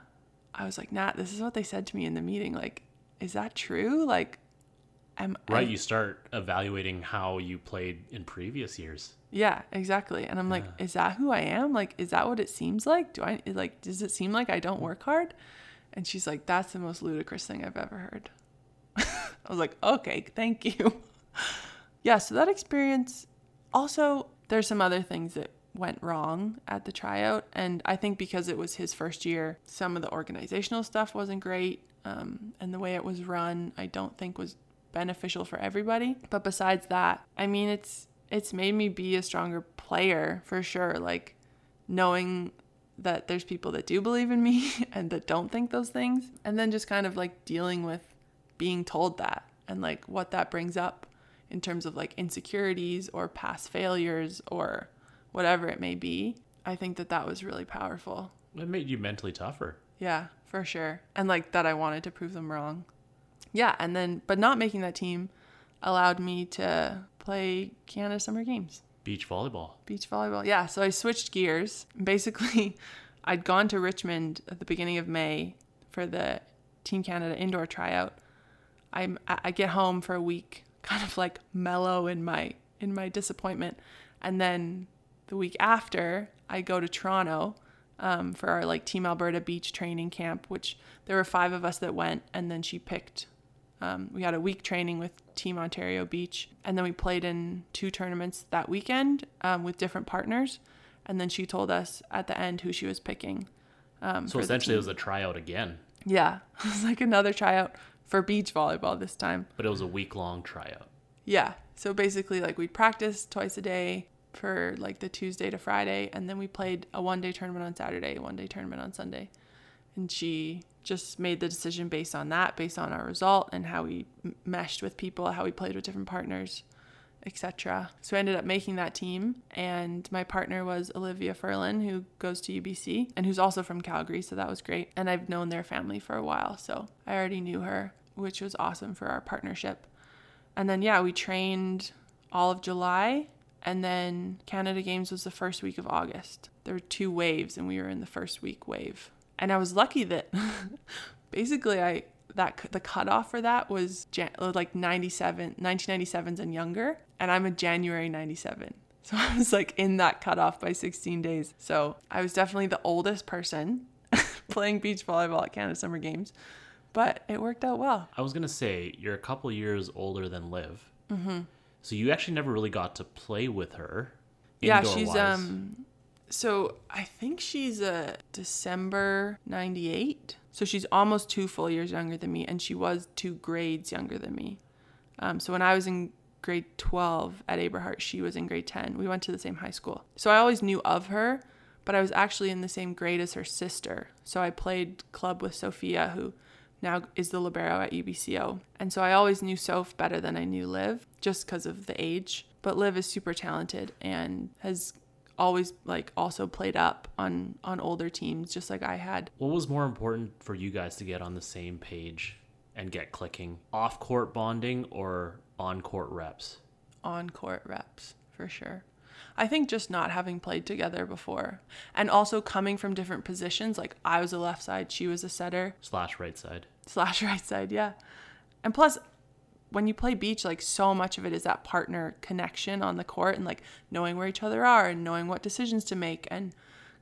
I was like, Nat, this is what they said to me in the meeting. Like, is that true? Like, am Right. I- you start evaluating how you played in previous years. Yeah, exactly. And I'm like, is that who I am? Like, is that what it seems like? Do I like? Does it seem like I don't work hard? And she's like, that's the most ludicrous thing I've ever heard. I was like, okay, thank you. yeah. So that experience. Also, there's some other things that went wrong at the tryout, and I think because it was his first year, some of the organizational stuff wasn't great, um, and the way it was run, I don't think was beneficial for everybody. But besides that, I mean, it's it's made me be a stronger player for sure. Like knowing that there's people that do believe in me and that don't think those things, and then just kind of like dealing with being told that and like what that brings up in terms of like insecurities or past failures or whatever it may be. I think that that was really powerful. It made you mentally tougher. Yeah, for sure. And like that I wanted to prove them wrong. Yeah, and then but not making that team allowed me to play Canada Summer Games. Beach volleyball. Beach volleyball. Yeah, so I switched gears. Basically, I'd gone to Richmond at the beginning of May for the Team Canada indoor tryout. I'm I get home for a week, kind of like mellow in my in my disappointment, and then the week after I go to Toronto um, for our like Team Alberta beach training camp, which there were five of us that went, and then she picked. Um, we had a week training with Team Ontario Beach, and then we played in two tournaments that weekend um, with different partners, and then she told us at the end who she was picking. Um, so essentially, it was a tryout again. Yeah, it was like another tryout for beach volleyball this time. But it was a week long tryout. Yeah. So basically, like we'd practice twice a day for like the Tuesday to Friday, and then we played a one day tournament on Saturday, one day tournament on Sunday. And she just made the decision based on that, based on our result and how we meshed with people, how we played with different partners, etc. So I ended up making that team, and my partner was Olivia Ferlin, who goes to UBC and who's also from Calgary, so that was great. And I've known their family for a while, so I already knew her, which was awesome for our partnership. And then yeah, we trained all of July and then Canada Games was the first week of August. There were two waves, and we were in the first week wave. And I was lucky that basically I that the cutoff for that was Jan- like 97, 1997s and younger, and I'm a January 97. So I was like in that cutoff by 16 days. So I was definitely the oldest person playing beach volleyball at Canada Summer Games, but it worked out well. I was gonna say you're a couple years older than Liv. Mm-hmm. So you actually never really got to play with her. Yeah, she's um so I think she's a December 98. So she's almost two full years younger than me and she was two grades younger than me. Um, so when I was in grade 12 at Aberhart, she was in grade 10. We went to the same high school. So I always knew of her, but I was actually in the same grade as her sister. So I played club with Sophia who now is the libero at UBCO. And so I always knew Soph better than I knew Liv just because of the age. But Liv is super talented and has always like also played up on on older teams just like I had. What was more important for you guys to get on the same page and get clicking? Off-court bonding or on-court reps? On-court reps, for sure. I think just not having played together before and also coming from different positions. Like I was a left side, she was a setter. Slash right side. Slash right side, yeah. And plus, when you play beach, like so much of it is that partner connection on the court and like knowing where each other are and knowing what decisions to make and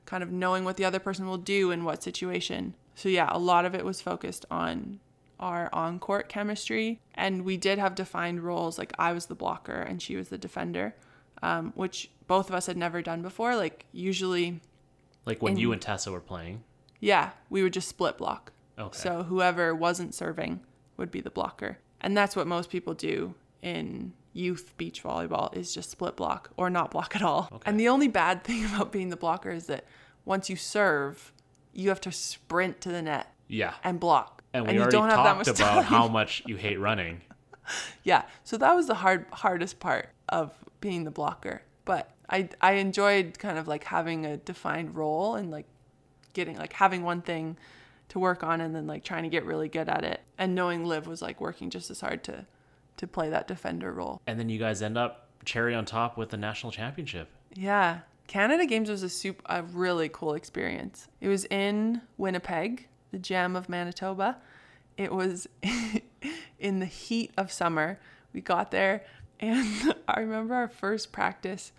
kind of knowing what the other person will do in what situation. So, yeah, a lot of it was focused on our on court chemistry. And we did have defined roles. Like I was the blocker and she was the defender um, which both of us had never done before. Like usually, like when in, you and Tessa were playing. Yeah, we would just split block. Okay. So whoever wasn't serving would be the blocker, and that's what most people do in youth beach volleyball is just split block or not block at all. Okay. And the only bad thing about being the blocker is that once you serve, you have to sprint to the net. Yeah. And block. And we and already talked about how much you hate running. yeah. So that was the hard hardest part of being the blocker. But I I enjoyed kind of like having a defined role and like getting like having one thing to work on and then like trying to get really good at it. And knowing Liv was like working just as hard to to play that defender role. And then you guys end up cherry on top with the national championship. Yeah. Canada Games was a super, a really cool experience. It was in Winnipeg, the gem of Manitoba. It was in the heat of summer. We got there and I remember our first practice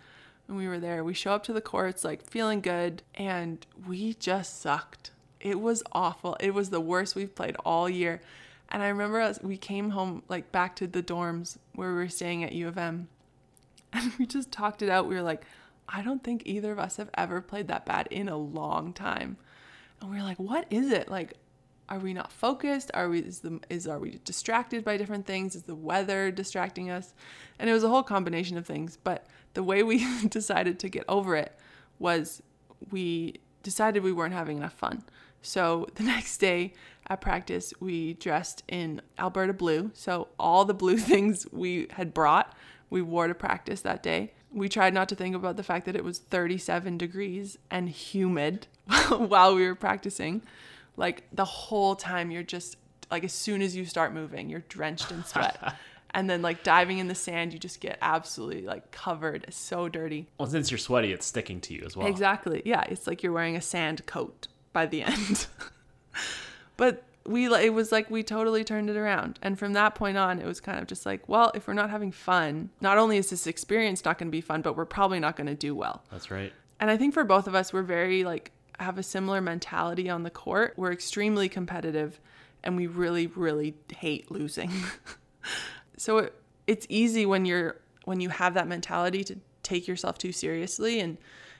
when we were there. We show up to the courts like feeling good, and we just sucked. It was awful. It was the worst we've played all year. And I remember we came home, like back to the dorms where we were staying at U of M, and we just talked it out. We were like, I don't think either of us have ever played that bad in a long time. And we were like, what is it? Like, are we not focused? Are we is the is are we distracted by different things? Is the weather distracting us? And it was a whole combination of things. But the way we decided to get over it was we decided we weren't having enough fun. So the next day at practice, we dressed in Alberta blue. So all the blue things we had brought, we wore to practice that day. We tried not to think about the fact that it was 37 degrees and humid while we were practicing. Like the whole time, you're just like, as soon as you start moving, you're drenched in sweat. and then like diving in the sand, you just get absolutely like covered, so dirty. Well, since you're sweaty, it's sticking to you as well. Exactly. Yeah, it's like you're wearing a sand coat by the end. but we it was like we totally turned it around and from that point on it was kind of just like well if we're not having fun not only is this experience not going to be fun but we're probably not going to do well That's right. and i think for both of us we're very like have a similar mentality on the court we're extremely competitive and we really really hate losing so it, it's easy when you're when you have that mentality to take yourself too seriously and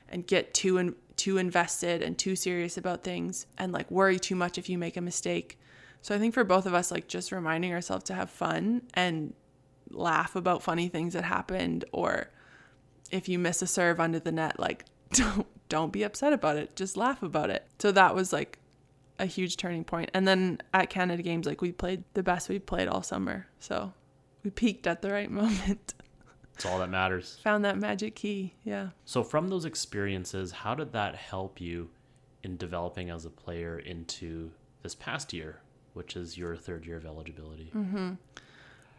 and get too in, too invested and too serious about things and like worry too much if you make a mistake. So I think for both of us like just reminding ourselves to have fun and laugh about funny things that happened or if you miss a serve under the net like don't don't be upset about it, just laugh about it. So that was like a huge turning point. And then at Canada Games like we played the best we played all summer. So we peaked at the right moment. It's all that matters. Found that magic key. Yeah. So, from those experiences, how did that help you in developing as a player into this past year, which is your third year of eligibility? Mm-hmm.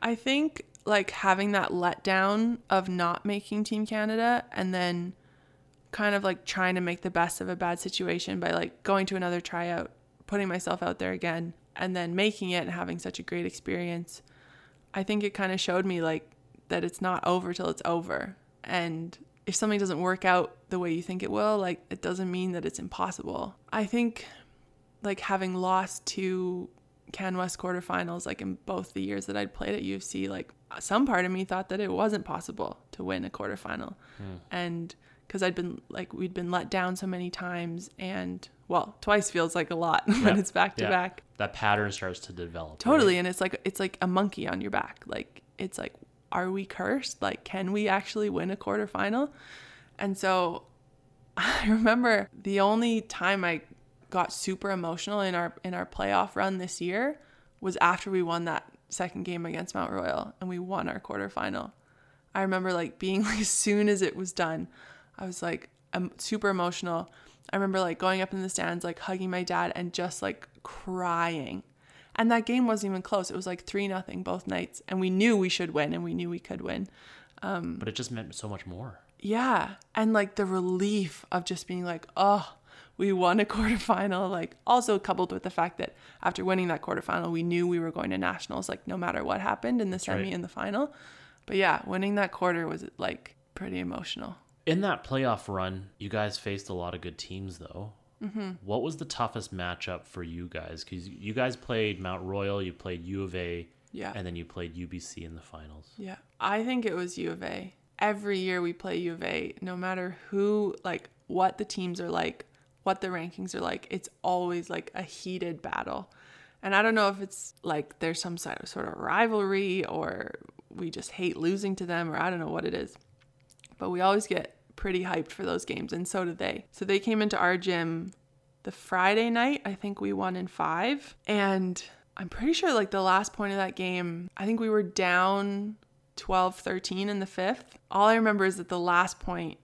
I think like having that letdown of not making Team Canada and then kind of like trying to make the best of a bad situation by like going to another tryout, putting myself out there again, and then making it and having such a great experience. I think it kind of showed me like that it's not over till it's over. And if something doesn't work out the way you think it will, like it doesn't mean that it's impossible. I think like having lost two Can West quarterfinals, like in both the years that I'd played at U of C, like some part of me thought that it wasn't possible to win a quarterfinal. Hmm. And because I'd been like, we'd been let down so many times, and well, twice feels like a lot when Yeah. it's back to Yeah. back. That pattern starts to develop. Totally. right? And it's like, it's like a monkey on your back. Like, it's like, are we cursed? Like, can we actually win a quarterfinal? And so I remember the only time I got super emotional in our in our playoff run this year was after we won that second game against Mount Royal and we won our quarterfinal. I remember like being like as soon as it was done, I was like I'm super emotional. I remember like going up in the stands like hugging my dad and just like crying. And that game wasn't even close. It was like 3 nothing both nights and we knew we should win and we knew we could win. Um, but it just meant so much more. Yeah. And like the relief of just being like, oh, we won a quarterfinal. Like, also coupled with the fact that after winning that quarterfinal, we knew we were going to nationals, like, no matter what happened in the semi right. and the final. But yeah, winning that quarter was like pretty emotional. In that playoff run, you guys faced a lot of good teams, though. Mm-hmm. What was the toughest matchup for you guys? Because you guys played Mount Royal, you played U of A, Yeah. and then you played UBC in the finals. Yeah. I think it was U of A. Every year we play U of A, no matter who, like, what the teams are like, what the rankings are like, it's always like a heated battle. And I don't know if it's like there's some sort of sort of rivalry or we just hate losing to them or I don't know what it is. But we always get pretty hyped for those games and so did they. So they came into our gym the Friday night. I think we won in 5 and I'm pretty sure like the last point of that game, I think we were down 12 13 in the fifth. All I remember is that the last point,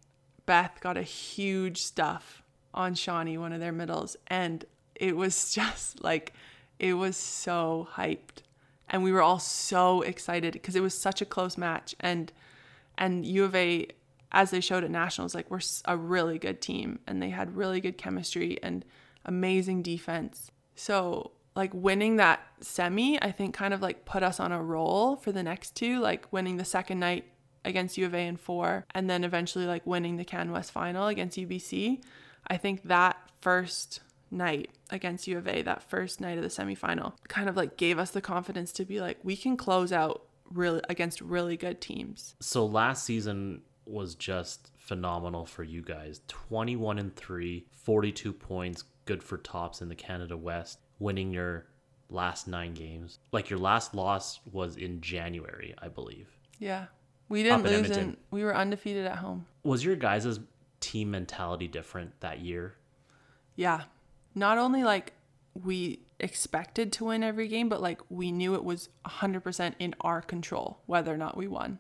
Beth got a huge stuff on Shawnee, one of their middles, and it was just like, it was so hyped. And we were all so excited because it was such a close match. And and U of A, as they showed at nationals, like we're a really good team, and they had really good chemistry and amazing defense. So like winning that semi, I think kind of like put us on a roll for the next two, like winning the second night against U of A in four, and then eventually like winning the Can West final against UBC. I think that first night against U of A, that first night of the semifinal, kind of like gave us the confidence to be like, we can close out really against really good teams. So last season was just phenomenal for you guys 21 and 3, 42 points, good for tops in the Canada West. winning your last nine games. Like your last loss was in January, I believe. Yeah. We didn't in lose and we were undefeated at home. Was your guys' team mentality different that year? Yeah. Not only like we expected to win every game, but like we knew it was 100% in our control whether or not we won.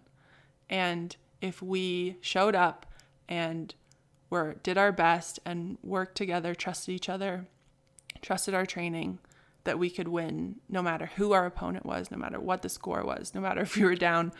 And if we showed up and were did our best and worked together, trusted each other, trusted our training, that we could win no matter who our opponent was, no matter what the score was, no matter if we were down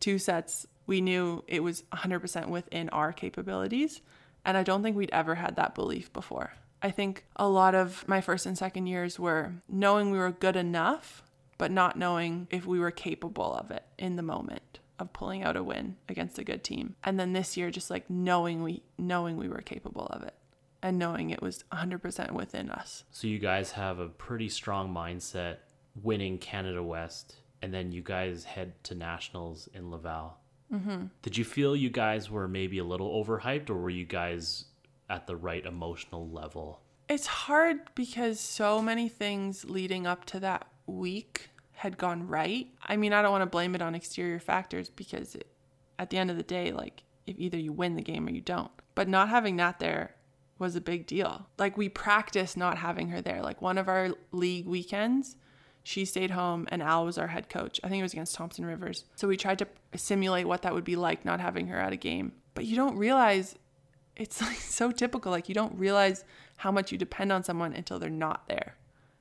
two sets, we knew it was 100% within our capabilities. And I don't think we'd ever had that belief before. I think a lot of my first and second years were knowing we were good enough, but not knowing if we were capable of it in the moment of pulling out a win against a good team. And then this year just like knowing we knowing we were capable of it and knowing it was 100% within us. So you guys have a pretty strong mindset winning Canada West, and then you guys head to nationals in Laval. Mm-hmm. Did you feel you guys were maybe a little overhyped, or were you guys at the right emotional level? It's hard because so many things leading up to that week had gone right. I mean, I don't want to blame it on exterior factors because it, at the end of the day, like if either you win the game or you don't. But not having that there was a big deal. Like we practiced not having her there. Like one of our league weekends, she stayed home and Al was our head coach. I think it was against Thompson Rivers. So we tried to simulate what that would be like not having her at a game. But you don't realize it's like so typical. Like you don't realize how much you depend on someone until they're not there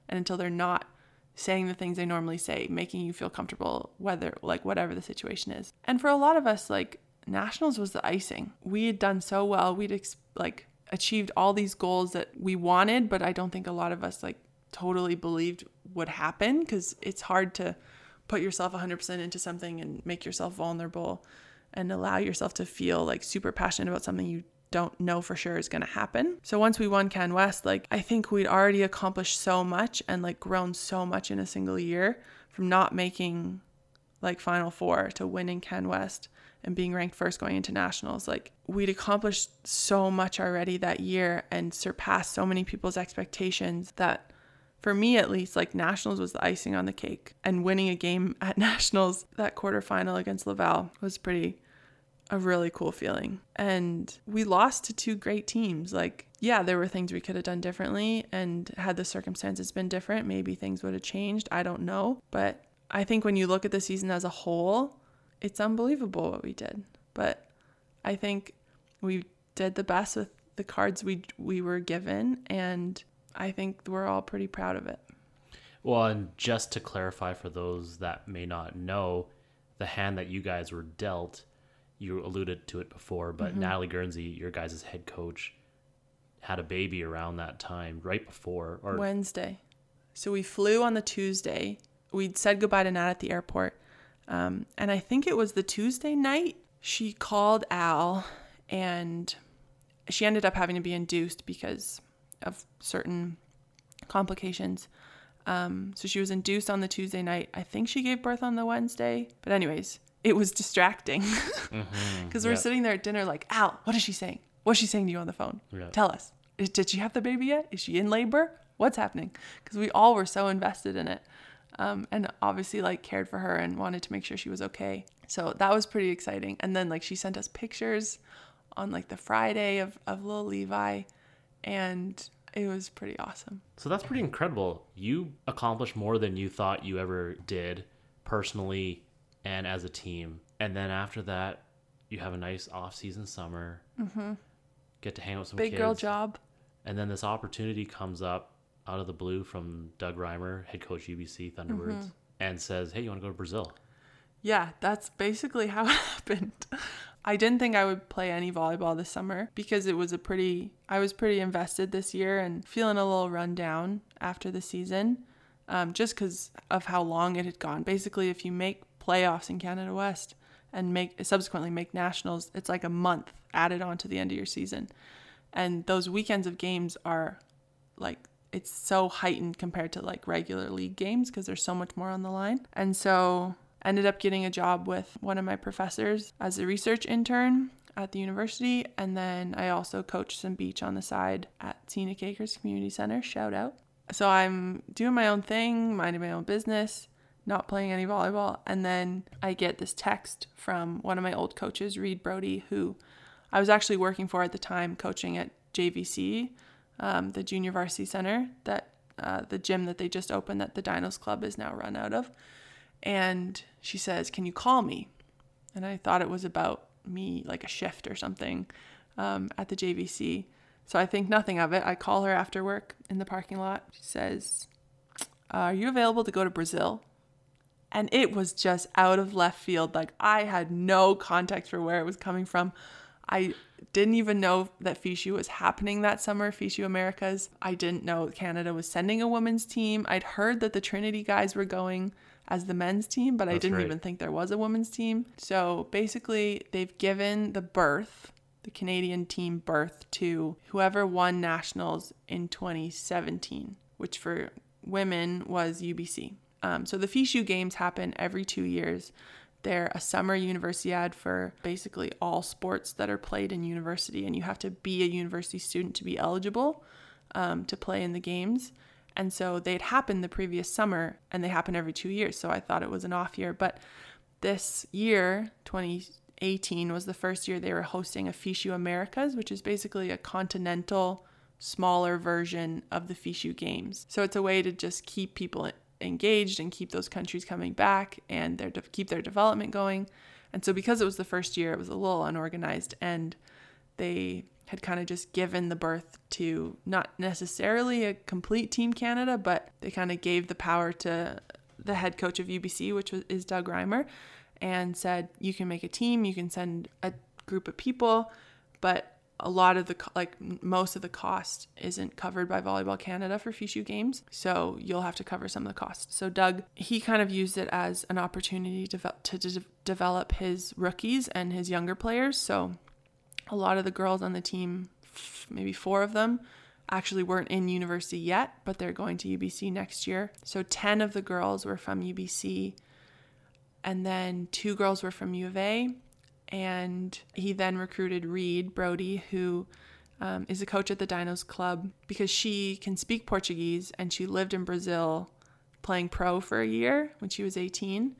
and until they're not saying the things they normally say, making you feel comfortable, whether like whatever the situation is. And for a lot of us, like nationals was the icing. We had done so well. We'd ex- like achieved all these goals that we wanted, but I don't think a lot of us like totally believed would happen because it's hard to put yourself 100% into something and make yourself vulnerable and allow yourself to feel like super passionate about something you don't know for sure is going to happen. So once we won Can West, like I think we'd already accomplished so much and like grown so much in a single year from not making like Final Four to winning Can West and being ranked first going into nationals. Like we'd accomplished so much already that year and surpassed so many people's expectations that for me at least, like nationals was the icing on the cake. And winning a game at nationals, that quarterfinal against Laval was pretty a really cool feeling. And we lost to two great teams. Like, yeah, there were things we could have done differently. And had the circumstances been different, maybe things would have changed. I don't know. But I think when you look at the season as a whole, it's unbelievable what we did. But I think we did the best with the cards we we were given and I think we're all pretty proud of it. Well, and just to clarify for those that may not know, the hand that you guys were dealt, you alluded to it before, but Natalie Guernsey, your guys' head coach, had a baby around that time, right before or Wednesday. So we flew on the Tuesday. We'd said goodbye to Nat at the airport. Um, and I think it was the Tuesday night she called Al and she ended up having to be induced because of certain complications. Um, so she was induced on the Tuesday night. I think she gave birth on the Wednesday. But, anyways, it was distracting because we're yeah. sitting there at dinner, like, Al, what is she saying? What's she saying to you on the phone? Yeah. Tell us. Is, did she have the baby yet? Is she in labor? What's happening? Because we all were so invested in it. Um, and obviously, like, cared for her and wanted to make sure she was okay. So that was pretty exciting. And then, like, she sent us pictures on, like, the Friday of, of little Levi. And it was pretty awesome. So that's pretty incredible. You accomplished more than you thought you ever did personally and as a team. And then after that, you have a nice off-season summer. Mm-hmm. Get to hang out with some Big kids. girl job. And then this opportunity comes up out of the blue from Doug Reimer, head coach UBC Thunderbirds, Mm-hmm. and says, "Hey, you want to go to Brazil?" Yeah, that's basically how it happened. I didn't think I would play any volleyball this summer because it was a pretty, I was pretty invested this year and feeling a little run down after the season um, just because of how long it had gone. Basically, if you make playoffs in Canada West and make subsequently make nationals, it's like a month added on to the end of your season. And those weekends of games are like it's so heightened compared to like regular league games because there's so much more on the line. And so ended up getting a job with one of my professors as a research intern at the university and then I also coached some beach on the side at Scenic Acres Community Center, shout out. so I'm doing my own thing, minding my own business, not playing any volleyball. And then I get this text from one of my old coaches, Reed Brody, who I was actually working for at the time, coaching at JVC, um, the Junior Varsity Center, that uh, the gym that they just opened that the Dinos Club is now run out of. And she says, Can you call me? And I thought it was about me, like a shift or something um, at the JVC. So I think nothing of it. I call her after work in the parking lot. She says, Are you available to go to Brazil? And it was just out of left field. Like I had no context for where it was coming from. I didn't even know that FISU was happening that summer, FISU Americas. I didn't know Canada was sending a women's team. I'd heard that the Trinity guys were going as the men's team, but That's I didn't right. even think there was a women's team. So basically, they've given the berth the Canadian team berth to whoever won nationals in 2017, which for women was UBC. Um, so the FISU games happen every two years. They're a summer universiade for basically all sports that are played in university, and you have to be a university student to be eligible um, to play in the games. And so they'd happened the previous summer, and they happen every two years. So I thought it was an off year, but this year, 2018, was the first year they were hosting a FISU Americas, which is basically a continental, smaller version of the FISU Games. So it's a way to just keep people engaged and keep those countries coming back and their de- keep their development going. And so because it was the first year, it was a little unorganized and they had kind of just given the berth to not necessarily a complete Team Canada, but they kind of gave the power to the head coach of UBC, which was, is Doug Reimer, and said you can make a team, you can send a group of people, but a lot of the like most of the cost isn't covered by Volleyball Canada for FISU games, so you'll have to cover some of the cost. So Doug, he kind of used it as an opportunity to, to de- develop his rookies and his younger players. So a lot of the girls on the team, maybe four of them, actually weren't in university yet, but they're going to UBC next year. So 10 of the girls were from UBC and then two girls were from U of A. And he then recruited Reed Brody, who um, is a coach at the Dinos Club, because she can speak Portuguese and she lived in Brazil playing pro for a year when she was 18.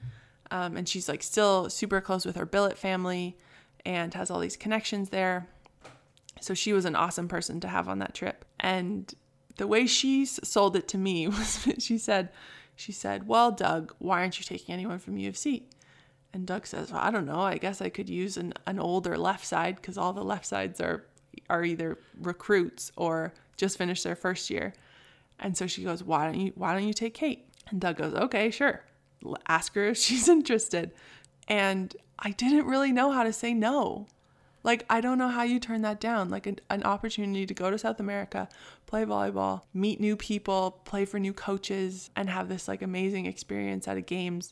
Um, and she's like still super close with her billet family and has all these connections there. So she was an awesome person to have on that trip. And the way she sold it to me was she said, she said, Well, Doug, why aren't you taking anyone from U of C? And Doug says, well, I don't know. I guess I could use an, an older left side because all the left sides are are either recruits or just finished their first year. And so she goes, Why don't you why don't you take Kate? And Doug goes, Okay, sure. Ask her if she's interested. And I didn't really know how to say no. Like, I don't know how you turn that down. Like, an, an, opportunity to go to South America, play volleyball, meet new people, play for new coaches, and have this like amazing experience at a games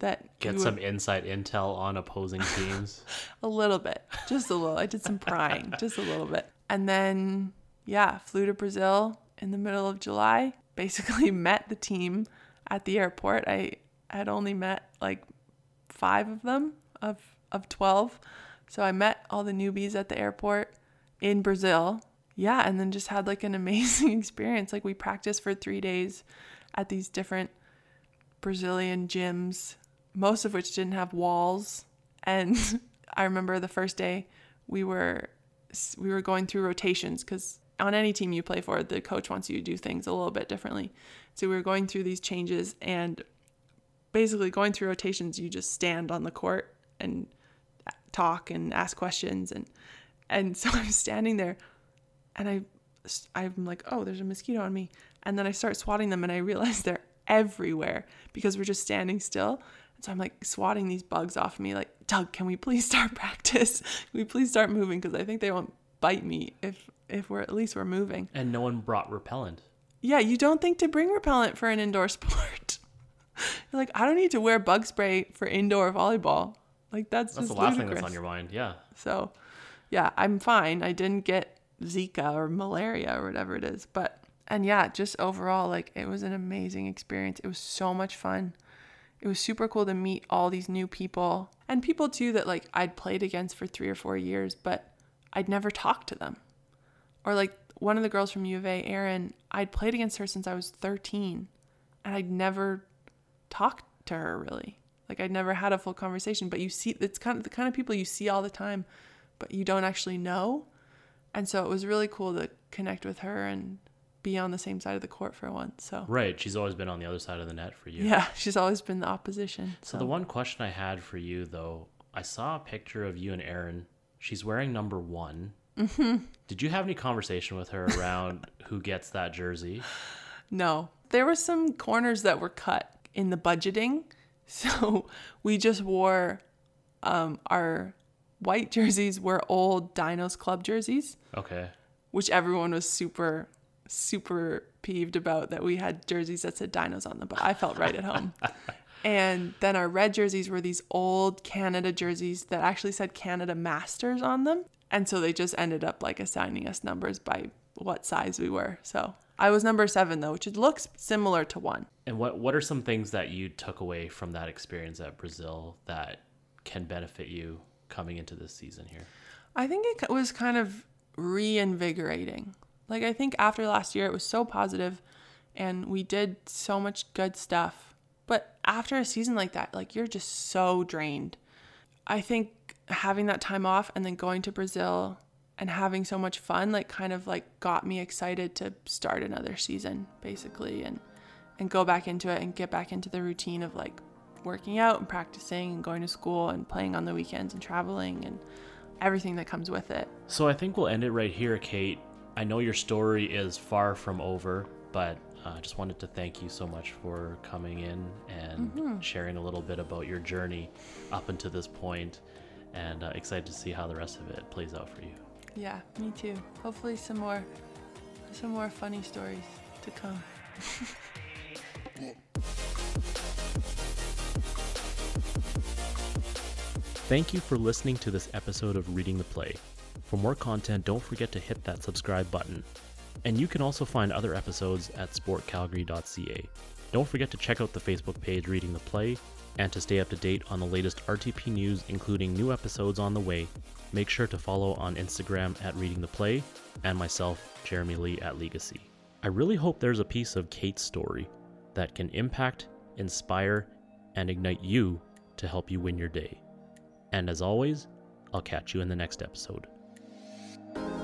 that get some would... insight intel on opposing teams. a little bit, just a little. I did some prying, just a little bit. And then, yeah, flew to Brazil in the middle of July. Basically, met the team at the airport. I had only met like five of them of of 12 so I met all the newbies at the airport in Brazil. Yeah, and then just had like an amazing experience. Like we practiced for 3 days at these different Brazilian gyms, most of which didn't have walls. And I remember the first day we were we were going through rotations cuz on any team you play for, the coach wants you to do things a little bit differently. So we were going through these changes and basically going through rotations, you just stand on the court and talk and ask questions and and so I'm standing there and I I'm like, "Oh, there's a mosquito on me." And then I start swatting them and I realize they're everywhere because we're just standing still. So I'm like swatting these bugs off me like, "Doug, can we please start practice? Can we please start moving because I think they won't bite me if if we're at least we're moving." And no one brought repellent. Yeah, you don't think to bring repellent for an indoor sport. You're like, I don't need to wear bug spray for indoor volleyball. Like that's, that's just the last ludicrous. thing that's on your mind. Yeah. So, yeah, I'm fine. I didn't get Zika or malaria or whatever it is, but and yeah, just overall, like it was an amazing experience. It was so much fun. It was super cool to meet all these new people and people too that like I'd played against for three or four years, but I'd never talked to them. Or like one of the girls from U of A, Erin, I'd played against her since I was 13 and I'd never talked to her really. Like I'd never had a full conversation, but you see it's kind of the kind of people you see all the time, but you don't actually know. And so it was really cool to connect with her and be on the same side of the court for once. So Right, she's always been on the other side of the net for you. yeah, she's always been the opposition. So the one question I had for you though, I saw a picture of you and Erin. She's wearing number one. Mm-hmm. Did you have any conversation with her around who gets that jersey? No, there were some corners that were cut in the budgeting, so we just wore um, our white jerseys were old Dinos Club jerseys, Okay. which everyone was super super peeved about that we had jerseys that said Dinos on them, but I felt right at home. And then our red jerseys were these old Canada jerseys that actually said Canada Masters on them. And so they just ended up like assigning us numbers by what size we were. So I was number seven though, which looks similar to one. And what what are some things that you took away from that experience at Brazil that can benefit you coming into this season here? I think it was kind of reinvigorating. Like I think after last year it was so positive and we did so much good stuff. But after a season like that, like you're just so drained. I think having that time off and then going to Brazil and having so much fun like kind of like got me excited to start another season basically and and go back into it and get back into the routine of like working out and practicing and going to school and playing on the weekends and traveling and everything that comes with it. So I think we'll end it right here, Kate. I know your story is far from over, but I uh, just wanted to thank you so much for coming in and mm-hmm. sharing a little bit about your journey up until this point, and uh, excited to see how the rest of it plays out for you. Yeah, me too. Hopefully, some more, some more funny stories to come. Thank you for listening to this episode of Reading the Play. For more content, don't forget to hit that subscribe button. And you can also find other episodes at sportcalgary.ca. Don't forget to check out the Facebook page Reading the Play, and to stay up to date on the latest RTP news, including new episodes on the way, make sure to follow on Instagram at Reading the Play, and myself, Jeremy Lee at Legacy. I really hope there's a piece of Kate's story that can impact, inspire, and ignite you to help you win your day. And as always, I'll catch you in the next episode. Thank you.